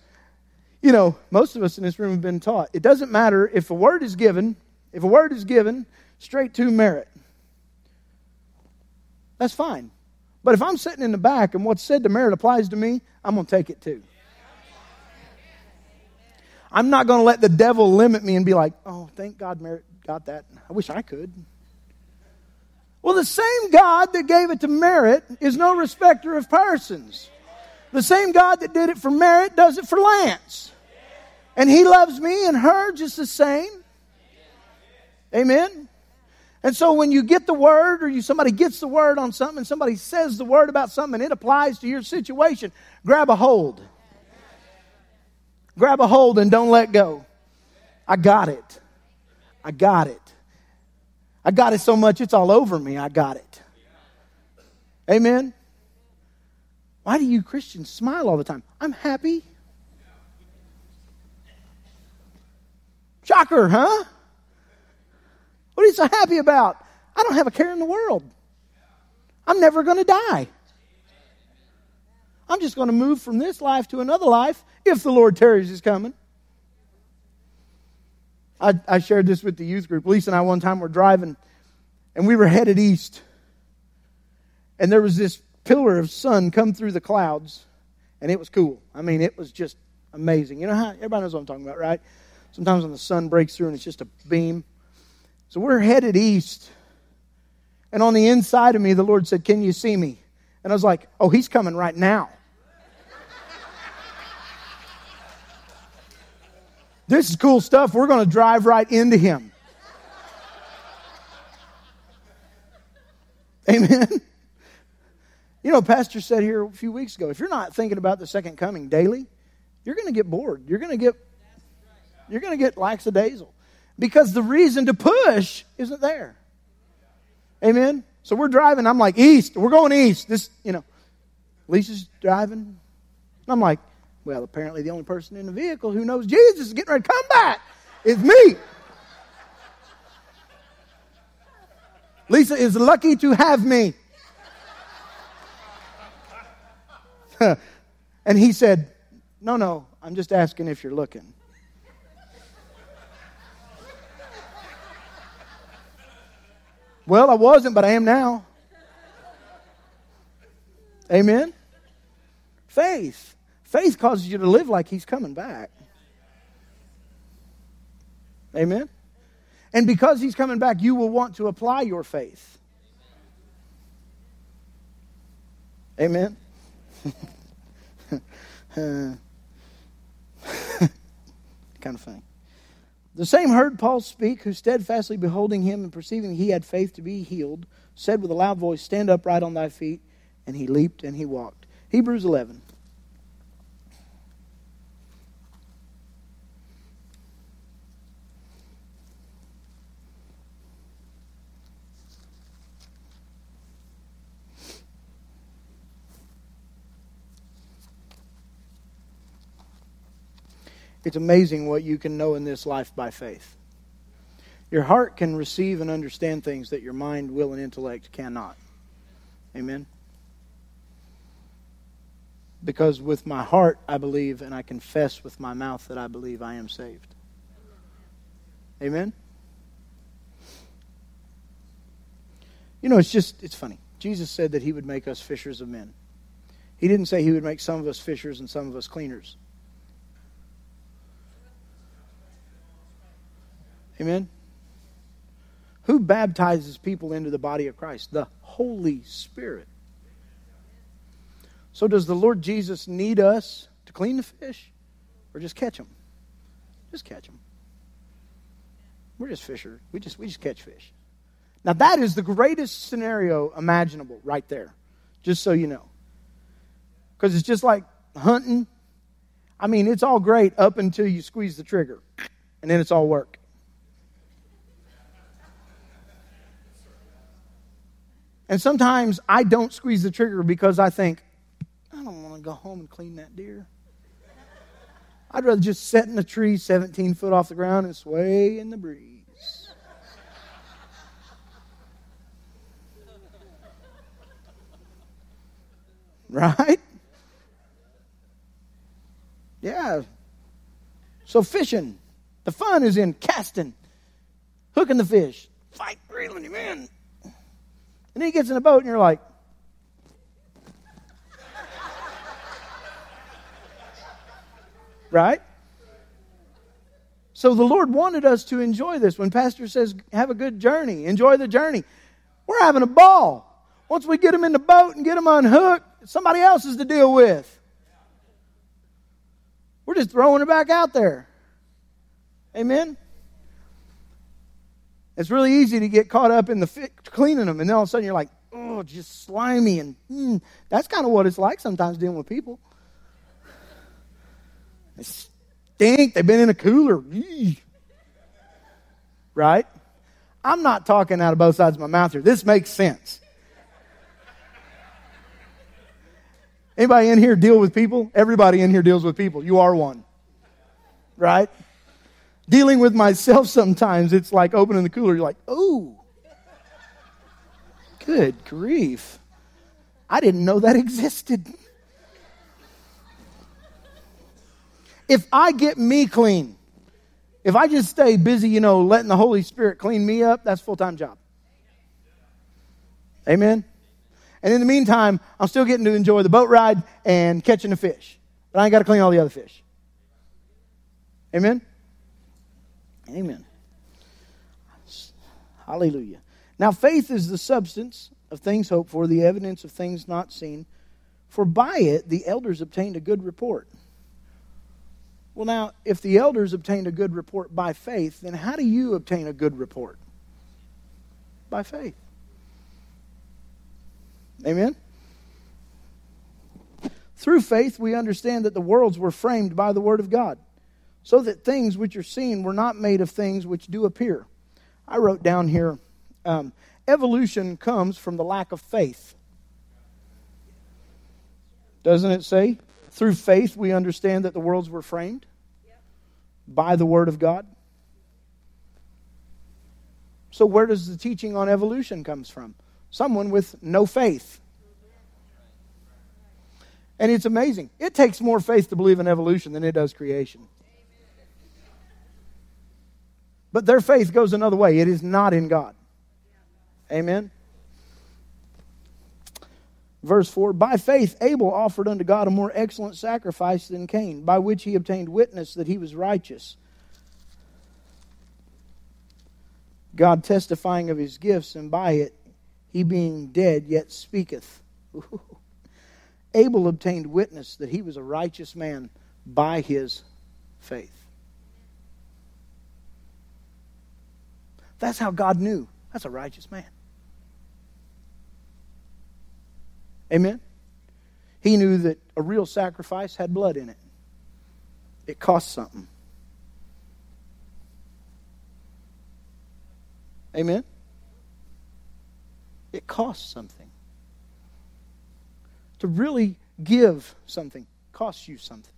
you know, most of us in this room have been taught it doesn't matter if a word is given, if a word is given straight to merit. That's fine. But if I'm sitting in the back and what's said to merit applies to me, I'm going to take it too. I'm not going to let the devil limit me and be like, oh, thank God merit got that. I wish I could. Well, the same God that gave it to merit is no respecter of persons. The same God that did it for merit does it for Lance. And he loves me and her just the same. Amen. And so when you get the word or you somebody gets the word on something and somebody says the word about something and it applies to your situation, grab a hold. Grab a hold and don't let go. I got it. I got it. I got it so much it's all over me. I got it. Amen. Why do you Christians smile all the time? I'm happy. Shocker, huh? What are you so happy about? I don't have a care in the world. I'm never going to die. I'm just going to move from this life to another life if the Lord tarries is coming. I, I shared this with the youth group. Lisa and I, one time, were driving and we were headed east. And there was this pillar of sun come through the clouds, and it was cool. I mean, it was just amazing. You know how everybody knows what I'm talking about, right? Sometimes when the sun breaks through and it's just a beam. So we're headed east. And on the inside of me, the Lord said, Can you see me? And I was like, Oh, he's coming right now. This is cool stuff. We're going to drive right into him. Amen. You know, Pastor said here a few weeks ago if you're not thinking about the second coming daily, you're going to get bored. You're going to get you're going to get lackadaisical because the reason to push isn't there. Amen. So we're driving. I'm like east. We're going east. This, you know, Lisa's driving. And I'm like, well, apparently the only person in the vehicle who knows Jesus is getting ready to come back is me. Lisa is lucky to have me. and he said, No, no, I'm just asking if you're looking. Well, I wasn't, but I am now. Amen? Faith. Faith causes you to live like He's coming back. Amen? And because He's coming back, you will want to apply your faith. Amen? kind of funny. The same heard Paul speak, who steadfastly beholding him and perceiving he had faith to be healed, said with a loud voice, Stand upright on thy feet. And he leaped and he walked. Hebrews 11. It's amazing what you can know in this life by faith. Your heart can receive and understand things that your mind, will, and intellect cannot. Amen? Because with my heart I believe, and I confess with my mouth that I believe I am saved. Amen? You know, it's just, it's funny. Jesus said that he would make us fishers of men. He didn't say he would make some of us fishers and some of us cleaners. Amen? Who baptizes people into the body of Christ? The Holy Spirit. So, does the Lord Jesus need us to clean the fish or just catch them? Just catch them. We're just fisher. We just, we just catch fish. Now, that is the greatest scenario imaginable right there, just so you know. Because it's just like hunting. I mean, it's all great up until you squeeze the trigger, and then it's all work. And sometimes I don't squeeze the trigger because I think, I don't want to go home and clean that deer. I'd rather just sit in a tree 17 foot off the ground and sway in the breeze. Right? Yeah. So fishing, the fun is in casting, hooking the fish, fight reeling him in, and then he gets in a boat, and you're like, right? So the Lord wanted us to enjoy this. When Pastor says, have a good journey, enjoy the journey, we're having a ball. Once we get them in the boat and get them unhooked, somebody else is to deal with. We're just throwing it back out there. Amen? It's really easy to get caught up in the cleaning them, and then all of a sudden you're like, oh, just slimy. And mm, that's kind of what it's like sometimes dealing with people. They stink. They've been in a cooler. Right? I'm not talking out of both sides of my mouth here. This makes sense. Anybody in here deal with people? Everybody in here deals with people. You are one. Right? Dealing with myself sometimes, it's like opening the cooler. You're like, oh, good grief. I didn't know that existed. If I get me clean, if I just stay busy, you know, letting the Holy Spirit clean me up, that's full time job. Amen. And in the meantime, I'm still getting to enjoy the boat ride and catching the fish. But I ain't got to clean all the other fish. Amen. Amen. Hallelujah. Now, faith is the substance of things hoped for, the evidence of things not seen. For by it the elders obtained a good report. Well, now, if the elders obtained a good report by faith, then how do you obtain a good report? By faith. Amen? Through faith, we understand that the worlds were framed by the Word of God so that things which are seen were not made of things which do appear. I wrote down here um, evolution comes from the lack of faith. Doesn't it say? Through faith, we understand that the worlds were framed by the Word of God. So, where does the teaching on evolution comes from? Someone with no faith. And it's amazing. It takes more faith to believe in evolution than it does creation. But their faith goes another way. It is not in God. Amen. Verse 4 By faith, Abel offered unto God a more excellent sacrifice than Cain, by which he obtained witness that he was righteous. God testifying of his gifts, and by it, he being dead yet speaketh. Abel obtained witness that he was a righteous man by his faith. That's how God knew. That's a righteous man. Amen? He knew that a real sacrifice had blood in it, it cost something. Amen? It costs something. To really give something costs you something.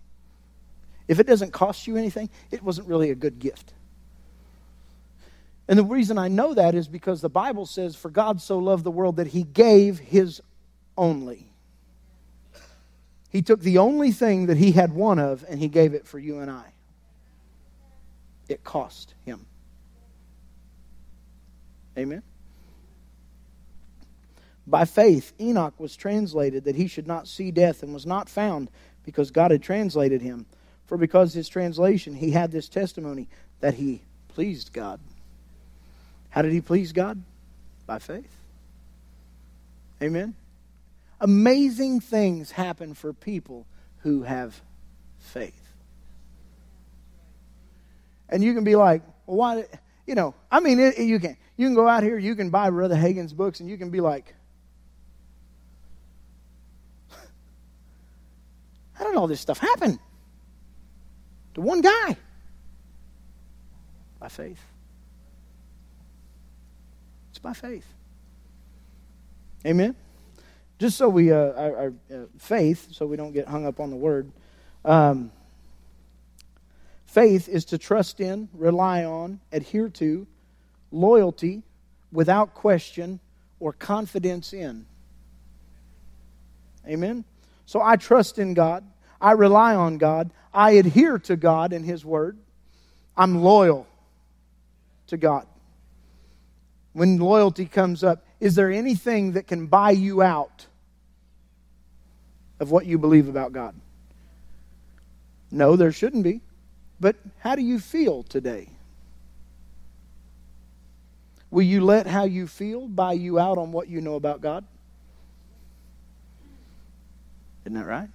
If it doesn't cost you anything, it wasn't really a good gift. And the reason I know that is because the Bible says, For God so loved the world that he gave his only. He took the only thing that he had one of and he gave it for you and I. It cost him. Amen. By faith, Enoch was translated that he should not see death and was not found because God had translated him. For because his translation, he had this testimony that he pleased God. How did he please God? By faith. Amen. Amazing things happen for people who have faith. And you can be like, well, why? You know, I mean, it, you can you can go out here, you can buy Brother Hagin's books, and you can be like, how did all this stuff happen? To one guy. By faith. It's by faith. Amen? Just so we, uh, our, our uh, faith, so we don't get hung up on the word. Um, faith is to trust in, rely on, adhere to, loyalty, without question, or confidence in. Amen? So I trust in God. I rely on God. I adhere to God and His Word. I'm loyal to God when loyalty comes up, is there anything that can buy you out of what you believe about God? No, there shouldn't be. But how do you feel today? Will you let how you feel buy you out on what you know about God? Isn't that right?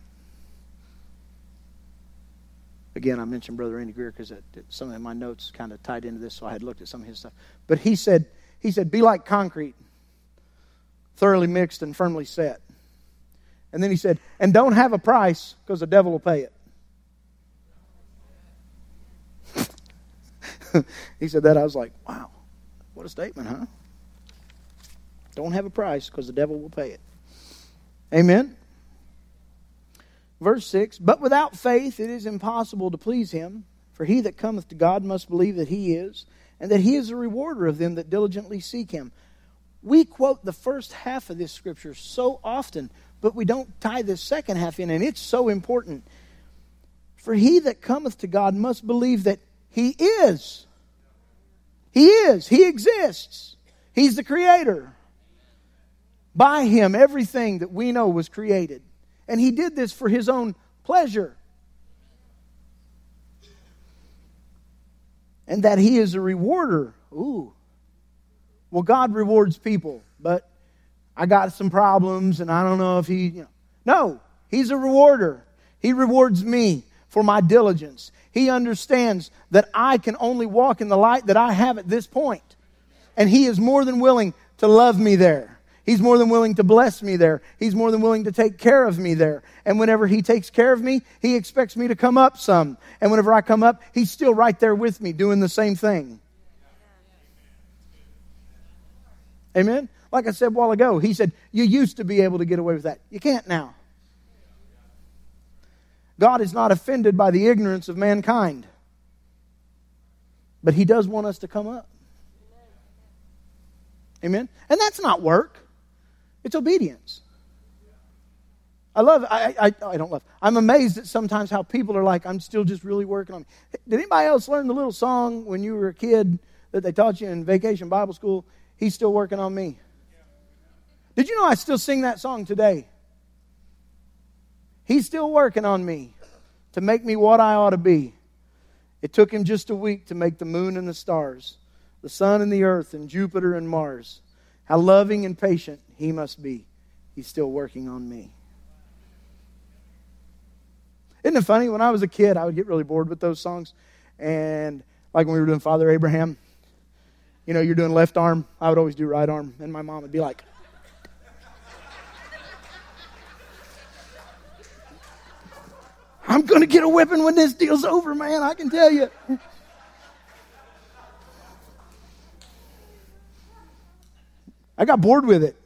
Again, I mentioned Brother Andy Greer because some of my notes kind of tied into this, so I had looked at some of his stuff. But he said, he said, Be like concrete, thoroughly mixed and firmly set. And then he said, And don't have a price because the devil will pay it. he said that. I was like, Wow, what a statement, huh? Don't have a price because the devil will pay it. Amen. Verse 6 But without faith it is impossible to please him, for he that cometh to God must believe that he is and that he is a rewarder of them that diligently seek him. We quote the first half of this scripture so often, but we don't tie the second half in, and it's so important. For he that cometh to God must believe that he is. He is. He exists. He's the creator. By him, everything that we know was created. And he did this for his own pleasure. And that He is a rewarder. Ooh. Well, God rewards people, but I got some problems and I don't know if He, you know. No, He's a rewarder. He rewards me for my diligence. He understands that I can only walk in the light that I have at this point. And He is more than willing to love me there. He's more than willing to bless me there. He's more than willing to take care of me there. And whenever He takes care of me, He expects me to come up some. And whenever I come up, He's still right there with me doing the same thing. Amen? Like I said a while ago, He said, You used to be able to get away with that. You can't now. God is not offended by the ignorance of mankind, but He does want us to come up. Amen? And that's not work. It's obedience. I love, I, I, I don't love, I'm amazed at sometimes how people are like, I'm still just really working on it. Did anybody else learn the little song when you were a kid that they taught you in vacation Bible school? He's still working on me. Did you know I still sing that song today? He's still working on me to make me what I ought to be. It took him just a week to make the moon and the stars, the sun and the earth, and Jupiter and Mars. How loving and patient he must be. He's still working on me. Isn't it funny? When I was a kid, I would get really bored with those songs. And like when we were doing Father Abraham, You know, you're doing left arm. I would always do right arm. And my mom would be like, I'm going to get a whipping when this deal's over, man. I can tell you. I got bored with it.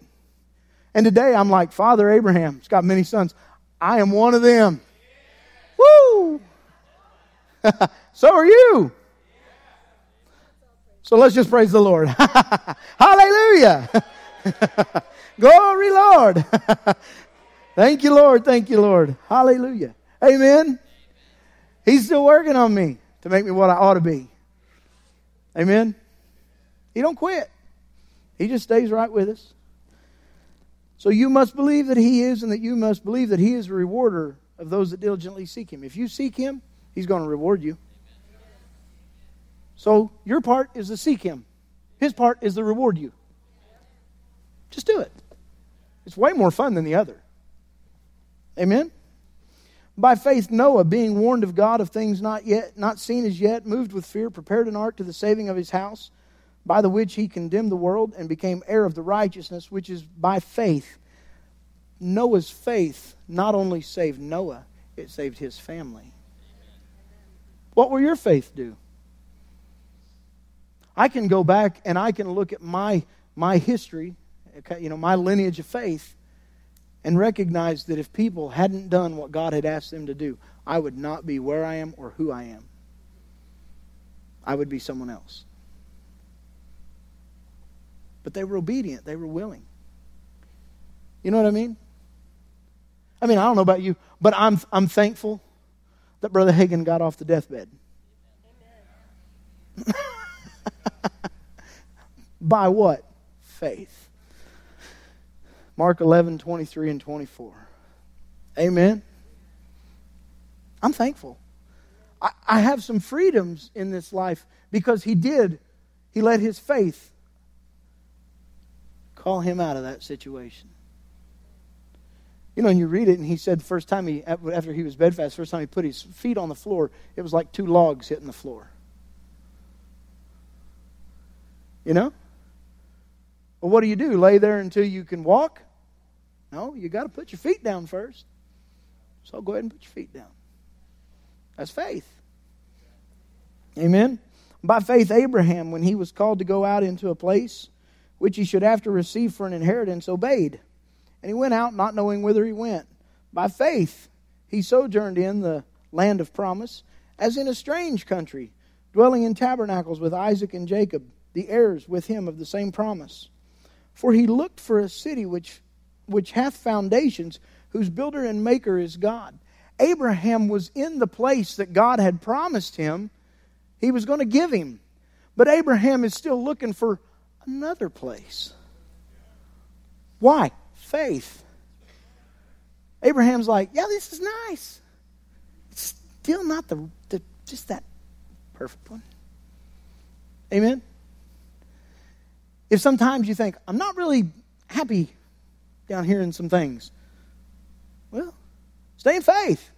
And today I'm like, Father Abraham. He's got many sons. I am one of them. Woo! so are you. So let's just praise the Lord. Hallelujah. Glory, Lord. thank you, Lord. Thank you, Lord. Hallelujah. Amen. He's still working on me to make me what I ought to be. Amen. He don't quit. He just stays right with us. So you must believe that he is and that you must believe that he is a rewarder of those that diligently seek him. If you seek him, he's going to reward you. So your part is to seek him. His part is to reward you. Just do it. It's way more fun than the other. Amen. By faith, Noah, being warned of God of things not yet, not seen as yet, moved with fear, prepared an ark to the saving of his house, by the which he condemned the world and became heir of the righteousness which is by faith. Noah's faith not only saved Noah, it saved his family. What will your faith do? I can go back and I can look at my my history, you know, my lineage of faith, and recognize that if people hadn't done what God had asked them to do, I would not be where I am or who I am. I would be someone else. But they were obedient, they were willing. You know what I mean? I mean, I don't know about you, but I'm, I'm thankful that Brother Hagin got off the deathbed. By what? Faith. Mark 11, 23 and 24. Amen. I'm thankful. I, I have some freedoms in this life because he did. He let his faith call him out of that situation. You know, and you read it, and he said the first time he, after he was bedfast, first time he put his feet on the floor, it was like two logs hitting the floor. You know? Well, what do you do? Lay there until you can walk? No, you got to put your feet down first. So go ahead and put your feet down. That's faith. Amen. By faith, Abraham, when he was called to go out into a place which he should after receive for an inheritance, obeyed. And he went out not knowing whither he went. By faith, he sojourned in the land of promise, as in a strange country, dwelling in tabernacles with Isaac and Jacob, the heirs with him of the same promise. For he looked for a city which which hath foundations, whose builder and maker is God. Abraham was in the place that God had promised him he was going to give him. But Abraham is still looking for another place. Why? Faith. Abraham's like, yeah, this is nice. It's still not the, the just that perfect one. Amen. If sometimes you think, I'm not really happy down here in some things. Well, stay in faith.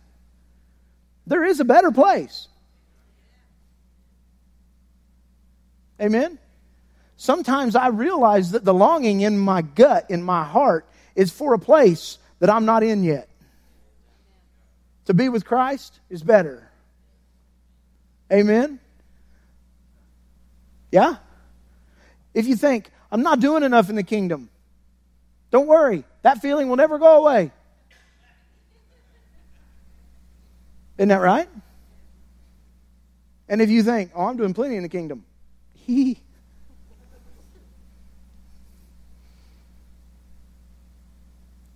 There is a better place. Amen? Sometimes I realize that the longing in my gut, in my heart, is for a place that I'm not in yet. To be with Christ is better. Amen? Yeah? If you think, I'm not doing enough in the kingdom, don't worry, that feeling will never go away. Isn't that right? And if you think, oh, I'm doing plenty in the kingdom, he.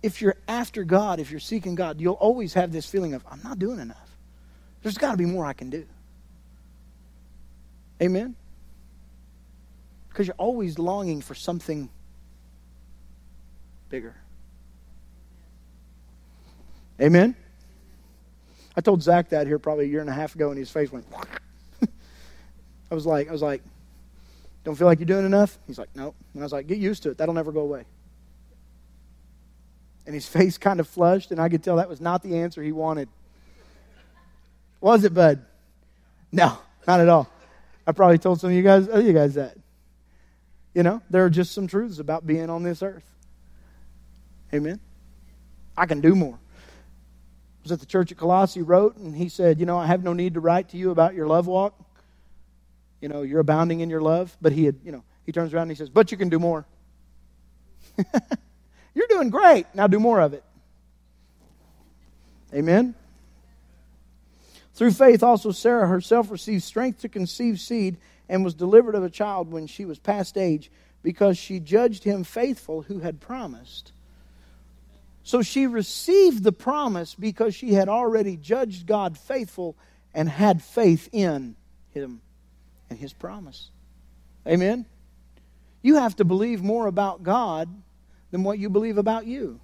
If you're after God, if you're seeking God, you'll always have this feeling of, I'm not doing enough. There's got to be more I can do. Amen? Because you're always longing for something bigger. Amen? I told Zach that here probably a year and a half ago, and his face went. I was like, I was like, don't feel like you're doing enough? He's like, nope. And I was like, get used to it. That'll never go away. And his face kind of flushed, and I could tell that was not the answer he wanted. Was it, bud? No, not at all. I probably told some of you guys, oh, you guys that. You know, there are just some truths about being on this earth. Amen. I can do more. I was at the church at Colossae, wrote, and he said, You know, I have no need to write to you about your love walk. You know, you're abounding in your love. But he had, you know, he turns around and he says, But you can do more. you're doing great. Now do more of it. Amen. Through faith, also Sarah herself received strength to conceive seed and was delivered of a child when she was past age because she judged him faithful who had promised. So she received the promise because she had already judged God faithful and had faith in him and his promise. Amen? You have to believe more about God than what you believe about you.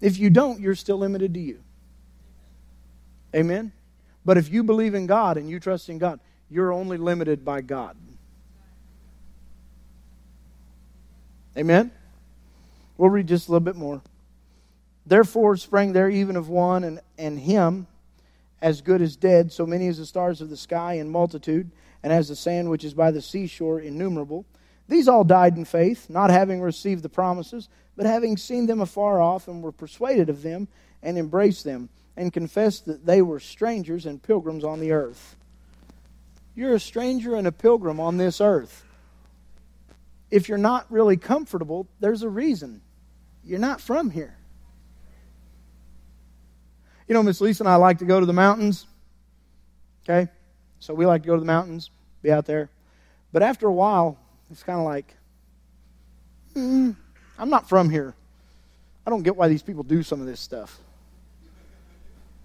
If you don't, you're still limited to you. Amen? But if you believe in God and you trust in God, you're only limited by God. Amen? We'll read just a little bit more. Therefore sprang there even of one and, and him as good as dead, so many as the stars of the sky in multitude, and as the sand which is by the seashore innumerable. These all died in faith, not having received the promises, but having seen them afar off, and were persuaded of them, and embraced them and confessed that they were strangers and pilgrims on the earth. You're a stranger and a pilgrim on this earth. If you're not really comfortable, there's a reason. You're not from here. You know, Miss Lisa and I like to go to the mountains. Okay? So we like to go to the mountains, be out there. But after a while, it's kind of like, mm, I'm not from here. I don't get why these people do some of this stuff.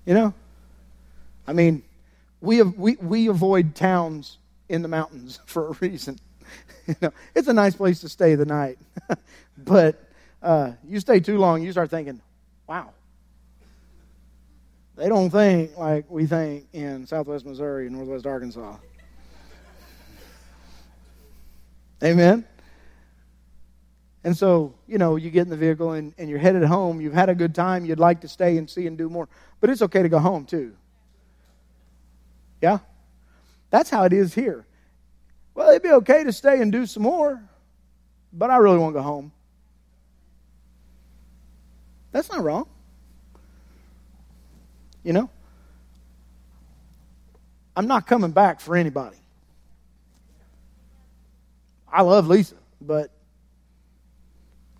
You know? I mean, we, we, we avoid towns in the mountains for a reason. you know, it's a nice place to stay the night. but uh, you stay too long, you start thinking, wow. They don't think like we think in southwest Missouri and northwest Arkansas. Amen? And so, you know, you get in the vehicle and, and you're headed home. You've had a good time. You'd like to stay and see and do more. But it's okay to go home, too. Yeah? That's how it is here. Well, it'd be okay to stay and do some more, but I really want to go home. That's not wrong. You know? I'm not coming back for anybody. I love Lisa, but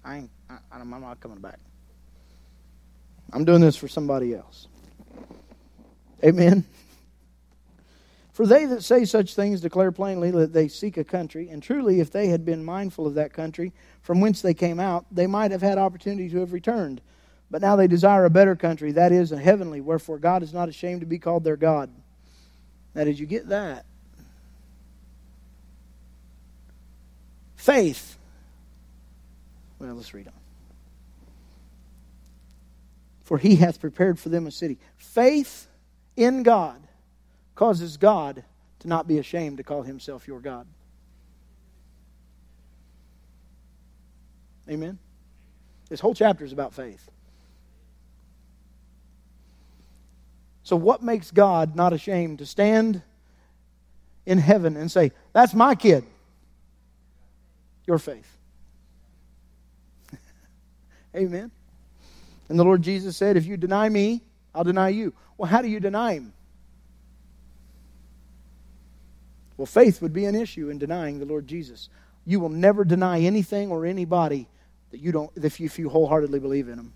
I ain't, I, I'm not coming back. I'm doing this for somebody else. Amen. For they that say such things declare plainly that they seek a country, and truly, if they had been mindful of that country from whence they came out, they might have had opportunity to have returned. But now they desire a better country, that is, a heavenly, wherefore God is not ashamed to be called their God. Now, did you get that? Faith well, let's read on. For he hath prepared for them a city. Faith in God causes God to not be ashamed to call himself your God. Amen? This whole chapter is about faith. So, what makes God not ashamed to stand in heaven and say, That's my kid? Your faith. Amen. And the Lord Jesus said, If you deny me, I'll deny you. Well, how do you deny him? Well, faith would be an issue in denying the Lord Jesus. You will never deny anything or anybody that you don't if you, if you wholeheartedly believe in him.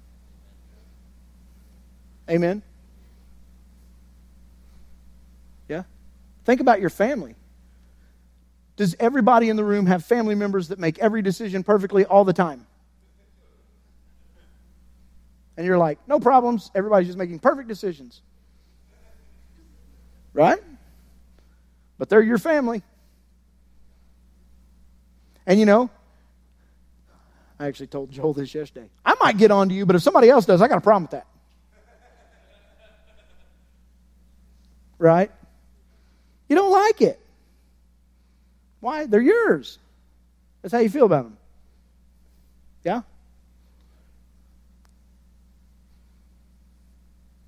Amen. Yeah? Think about your family. Does everybody in the room have family members that make every decision perfectly all the time? and you're like, no problems. Everybody's just making perfect decisions. Right? But they're your family. And you know, I actually told Joel this yesterday. I might get on to you, but if somebody else does, I got a problem with that. Right? You don't like it. Why? They're yours. That's how you feel about them. Yeah?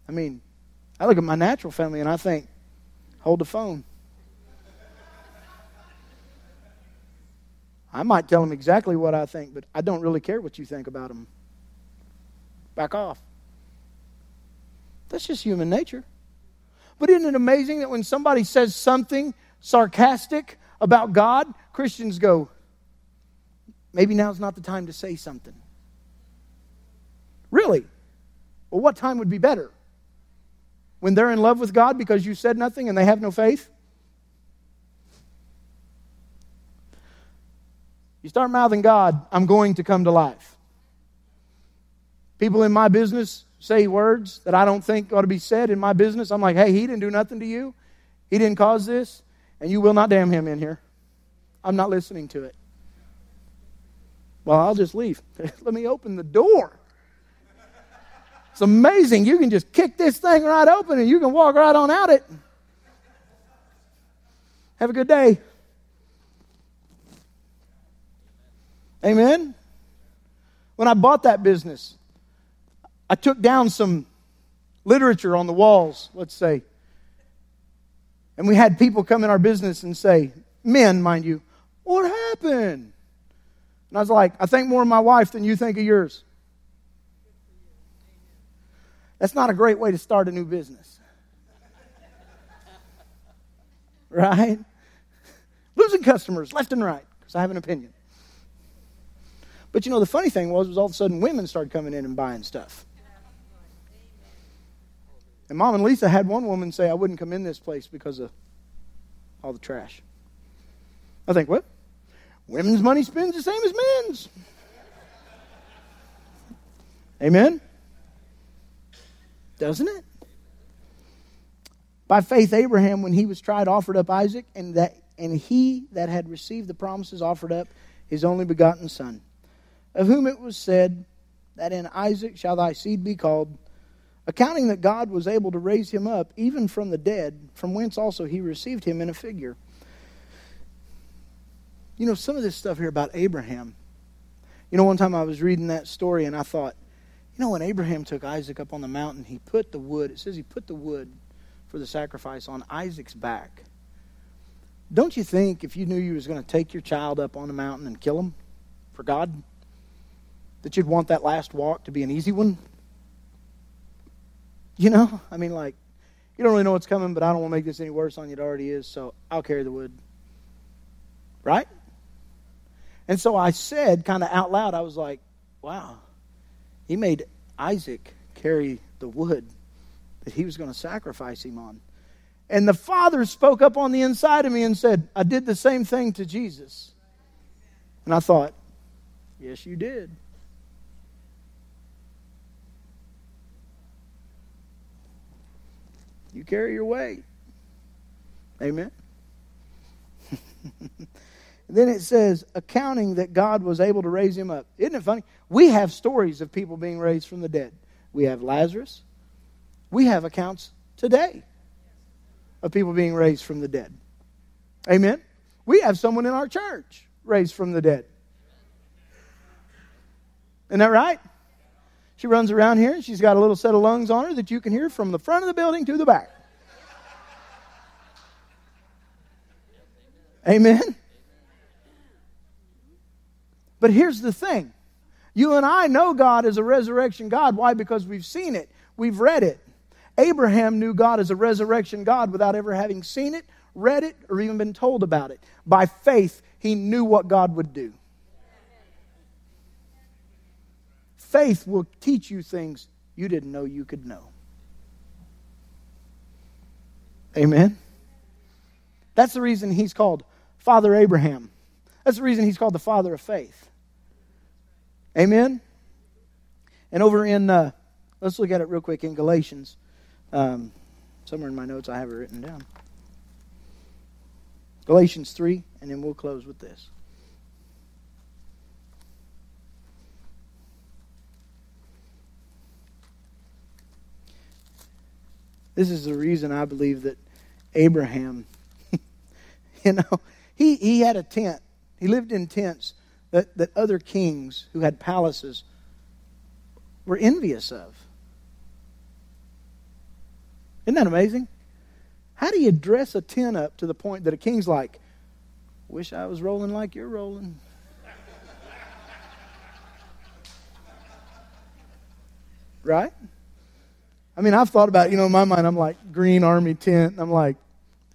I mean, I look at my natural family and I think, hold the phone. I might tell them exactly what I think, but I don't really care what you think about them. Back off. That's just human nature. But isn't it amazing that when somebody says something sarcastic about God, Christians go, maybe now's not the time to say something. Really? Well, what time would be better? When they're in love with God because you said nothing and they have no faith? You start mouthing God, I'm going to come to life. People in my business say words that I don't think ought to be said in my business. I'm like, hey, he didn't do nothing to you. He didn't cause this, and you will not damn him in here. I'm not listening to it. Well, I'll just leave. Let me open the door. It's amazing. You can just kick this thing right open and you can walk right on out it. Have a good day. Amen. When I bought that business, I took down some literature on the walls, let's say. And we had people come in our business and say, men, mind you, what happened? And I was like, I think more of my wife than you think of yours. That's not a great way to start a new business. right? Losing customers left and right because I have an opinion. But you know, the funny thing was, was all of a sudden women started coming in and buying stuff. And Mom and Lisa had one woman say, I wouldn't come in this place because of all the trash. I think, what? Women's money spends the same as men's. Amen? Doesn't it? By faith, Abraham, when he was tried, offered up Isaac, and that and he that had received the promises offered up his only begotten son, of whom it was said, That in Isaac shall thy seed be called, accounting that God was able to raise him up even from the dead, from whence also he received him in a figure. You know, some of this stuff here about Abraham. You know, one time I was reading that story and I thought, you know, when Abraham took Isaac up on the mountain, he put the wood, it says he put the wood for the sacrifice on Isaac's back. Don't you think if you knew you was going to take your child up on the mountain and kill him for God, that you'd want that last walk to be an easy one? You know, I mean, like, you don't really know what's coming, but I don't want to make this any worse on you. It already is, so I'll carry the wood. Right? And so I said, kind of out loud, I was like, wow, he made Isaac carry the wood that he was going to sacrifice him on. And the Father spoke up on the inside of me and said, I did the same thing to Jesus. And I thought, yes, you did. You carry your weight. Amen. then it says, accounting that God was able to raise him up. Isn't it funny? We have stories of people being raised from the dead. We have Lazarus. We have accounts today of people being raised from the dead. Amen. We have someone in our church raised from the dead. Isn't that right? She runs around here and she's got a little set of lungs on her that you can hear from the front of the building to the back. Amen. But here's the thing you and I know God as a resurrection God. Why? Because we've seen it, we've read it. Abraham knew God as a resurrection God without ever having seen it, read it, or even been told about it. By faith, he knew what God would do. Faith will teach you things you didn't know you could know. Amen. That's the reason he's called Father Abraham. That's the reason he's called the father of faith. Amen. And over in, uh, let's look at it real quick in Galatians. Um, somewhere in my notes, I have it written down. Galatians 3, and then we'll close with this. This is the reason I believe that Abraham, you know, he, he had a tent. He lived in tents that, that other kings who had palaces were envious of. Isn't that amazing? How do you dress a tent up to the point that a king's like, wish I was rolling like you're rolling? Right? I mean, I've thought about, you know, in my mind, I'm like, green army tent. I'm like,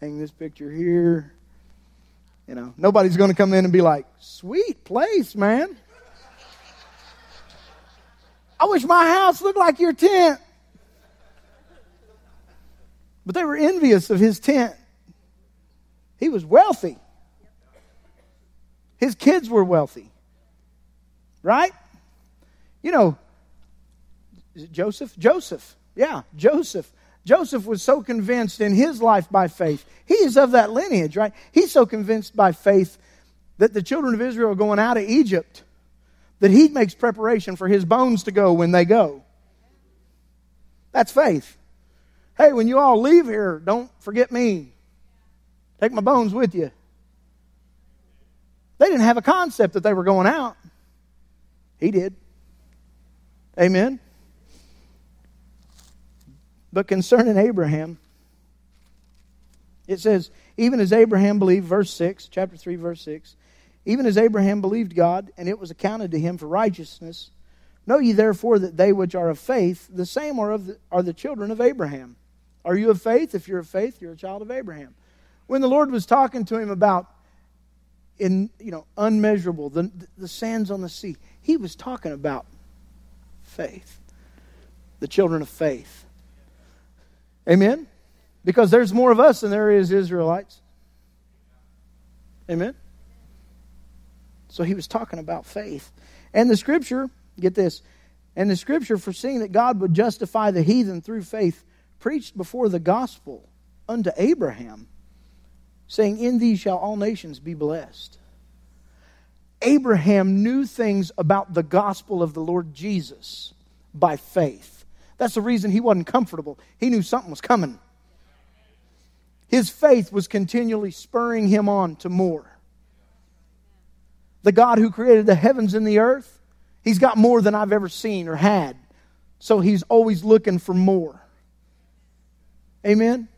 hang this picture here. You know, nobody's going to come in and be like, sweet place, man. I wish my house looked like your tent. But they were envious of his tent. He was wealthy. His kids were wealthy. Right? You know, Joseph? Joseph. Yeah, Joseph. Joseph was so convinced in his life by faith. He is of that lineage, right? He's so convinced by faith that the children of Israel are going out of Egypt that he makes preparation for his bones to go when they go. That's faith. Hey, when you all leave here, don't forget me. Take my bones with you. They didn't have a concept that they were going out. He did. Amen. But concerning Abraham, it says, even as Abraham believed, verse 6, chapter 3, verse 6, even as Abraham believed God, and it was accounted to him for righteousness. Know ye therefore that they which are of faith, the same are, of the, are the children of Abraham. Are you of faith? If you're of faith, you're a child of Abraham. When the Lord was talking to him about in you know unmeasurable the, the sands on the sea, he was talking about faith, the children of faith. Amen? Because there's more of us than there is Israelites. Amen? So he was talking about faith. And the scripture, get this, and the scripture, foreseeing that God would justify the heathen through faith, preached before the gospel unto Abraham, saying, In thee shall all nations be blessed. Abraham knew things about the gospel of the Lord Jesus by faith. That's the reason he wasn't comfortable. He knew something was coming. His faith was continually spurring him on to more. The God who created the heavens and the earth, he's got more than I've ever seen or had. So he's always looking for more. Amen?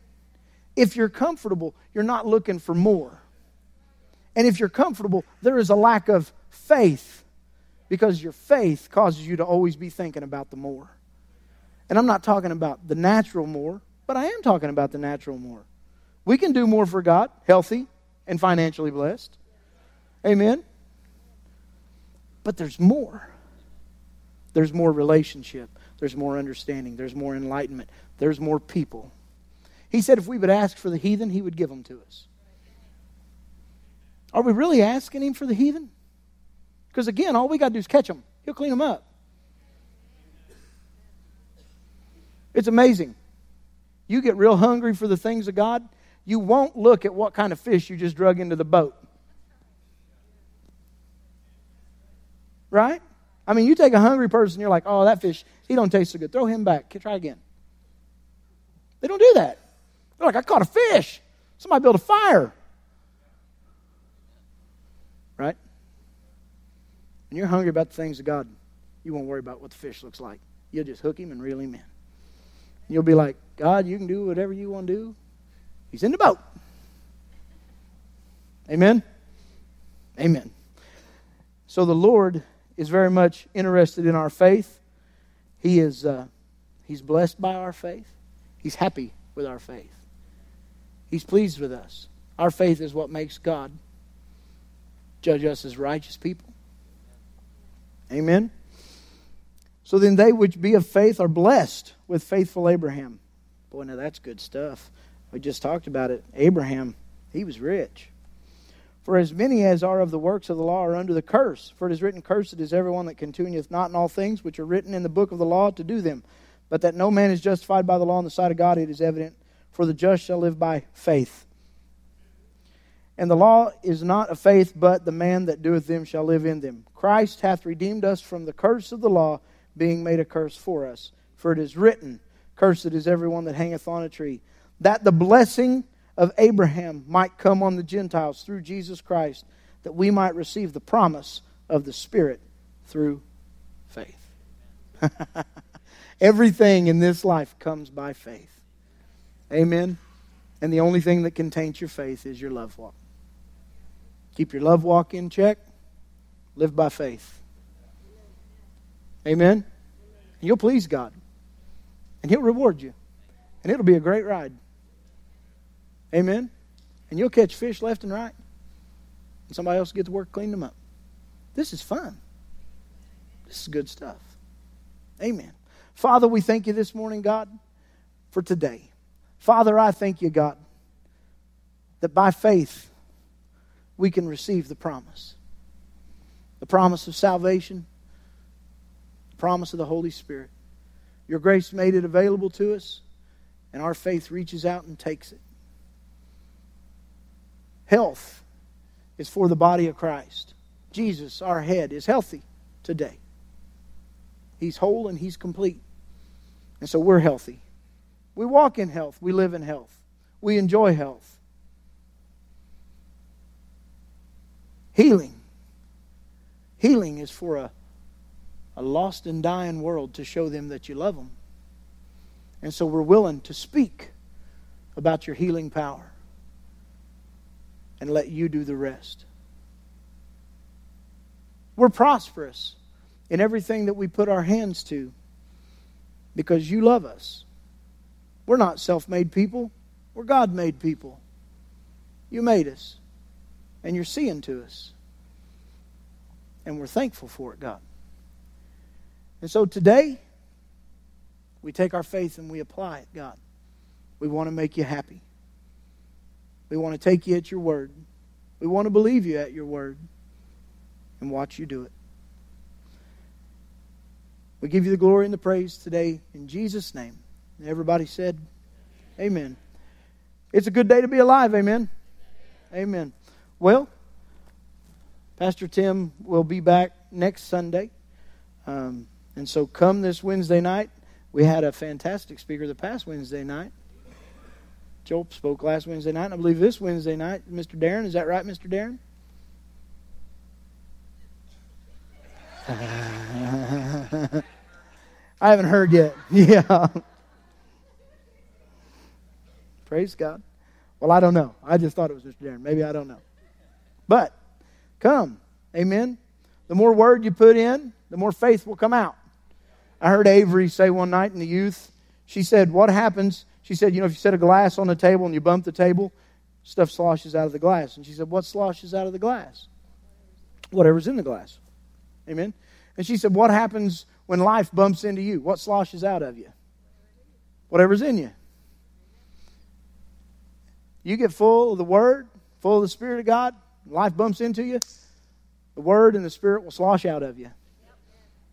If you're comfortable, you're not looking for more. And if you're comfortable, there is a lack of faith because your faith causes you to always be thinking about the more. And I'm not talking about the natural more, but I am talking about the natural more. We can do more for God, healthy and financially blessed. Amen. But there's more. There's more relationship. There's more understanding. There's more enlightenment. There's more people. He said if we would ask for the heathen, he would give them to us. Are we really asking him for the heathen? Because again, all we got to do is catch them, he'll clean them up. It's amazing. You get real hungry for the things of God, you won't look at what kind of fish you just drug into the boat. Right? I mean, you take a hungry person, you're like, oh, that fish, he don't taste so good. Throw him back. Try again. They don't do that. They're like, I caught a fish. Somebody built a fire. Right? When you're hungry about the things of God, you won't worry about what the fish looks like. You'll just hook him and reel him in. You'll be like, God, you can do whatever you want to do. He's in the boat. Amen? Amen. So the Lord is very much interested in our faith. He is uh, He's blessed by our faith. He's happy with our faith. He's pleased with us. Our faith is what makes God judge us as righteous people. Amen. So then they which be of faith are blessed with faithful Abraham. Boy, now that's good stuff. We just talked about it. Abraham, he was rich. For as many as are of the works of the law are under the curse. For it is written, Cursed is everyone that continueth not in all things which are written in the book of the law to do them. But that no man is justified by the law in the sight of God, it is evident. For the just shall live by faith. And the law is not of faith, but the man that doeth them shall live in them. Christ hath redeemed us from the curse of the law, being made a curse for us. For it is written, Cursed is everyone that hangeth on a tree, that the blessing of Abraham might come on the Gentiles through Jesus Christ, that we might receive the promise of the Spirit through faith. Everything in this life comes by faith. Amen. And the only thing that contains your faith is your love walk. Keep your love walk in check. Live by faith. Amen? You'll please God. And He'll reward you. And it'll be a great ride. Amen? And you'll catch fish left and right. And somebody else will get to work cleaning them up. This is fun. This is good stuff. Amen. Father, we thank you this morning, God, for today. Father, I thank you, God, that by faith we can receive the promise the promise of salvation, promise of the Holy Spirit. Your grace made it available to us, and our faith reaches out and takes it. Health is for the body of Christ. Jesus, our head, is healthy today. He's whole and He's complete. And so we're healthy. We walk in health. We live in health. We enjoy health. Healing. Healing is for a, a lost and dying world to show them that you love them. And so we're willing to speak about your healing power and let you do the rest. We're prosperous in everything that we put our hands to because you love us. We're not self made people, we're God made people. You made us, and you're seeing to us. And we're thankful for it, God. And so today, we take our faith and we apply it, God. We want to make you happy. We want to take you at your word. We want to believe you at your word and watch you do it. We give you the glory and the praise today in Jesus' name. everybody said, Amen. It's a good day to be alive. Amen. Amen. Well, Pastor Tim will be back next Sunday. Um, and so come this Wednesday night. We had a fantastic speaker the past Wednesday night. Joel spoke last Wednesday night, and I believe this Wednesday night, Mr. Darren. Is that right, Mr. Darren? I haven't heard yet. Yeah. Praise God. Well, I don't know. I just thought it was Mr. Darren. Maybe I don't know. But come. Amen. The more word you put in, the more faith will come out. I heard Avery say one night in the youth, she said, What happens? She said, You know, if you set a glass on the table and you bump the table, stuff sloshes out of the glass. And she said, What sloshes out of the glass? Whatever's in the glass. Amen. And she said, What happens when life bumps into you? What sloshes out of you? Whatever's in you. You get full of the Word, full of the Spirit of God, life bumps into you, the Word and the Spirit will slosh out of you.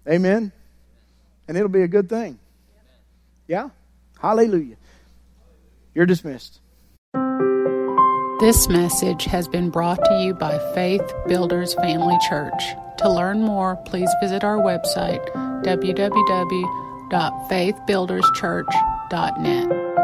Amen. And it'll be a good thing. Yeah? Hallelujah. You're dismissed. This message has been brought to you by Faith Builders Family Church. To learn more, please visit our website www.faithbuilderschurch.net.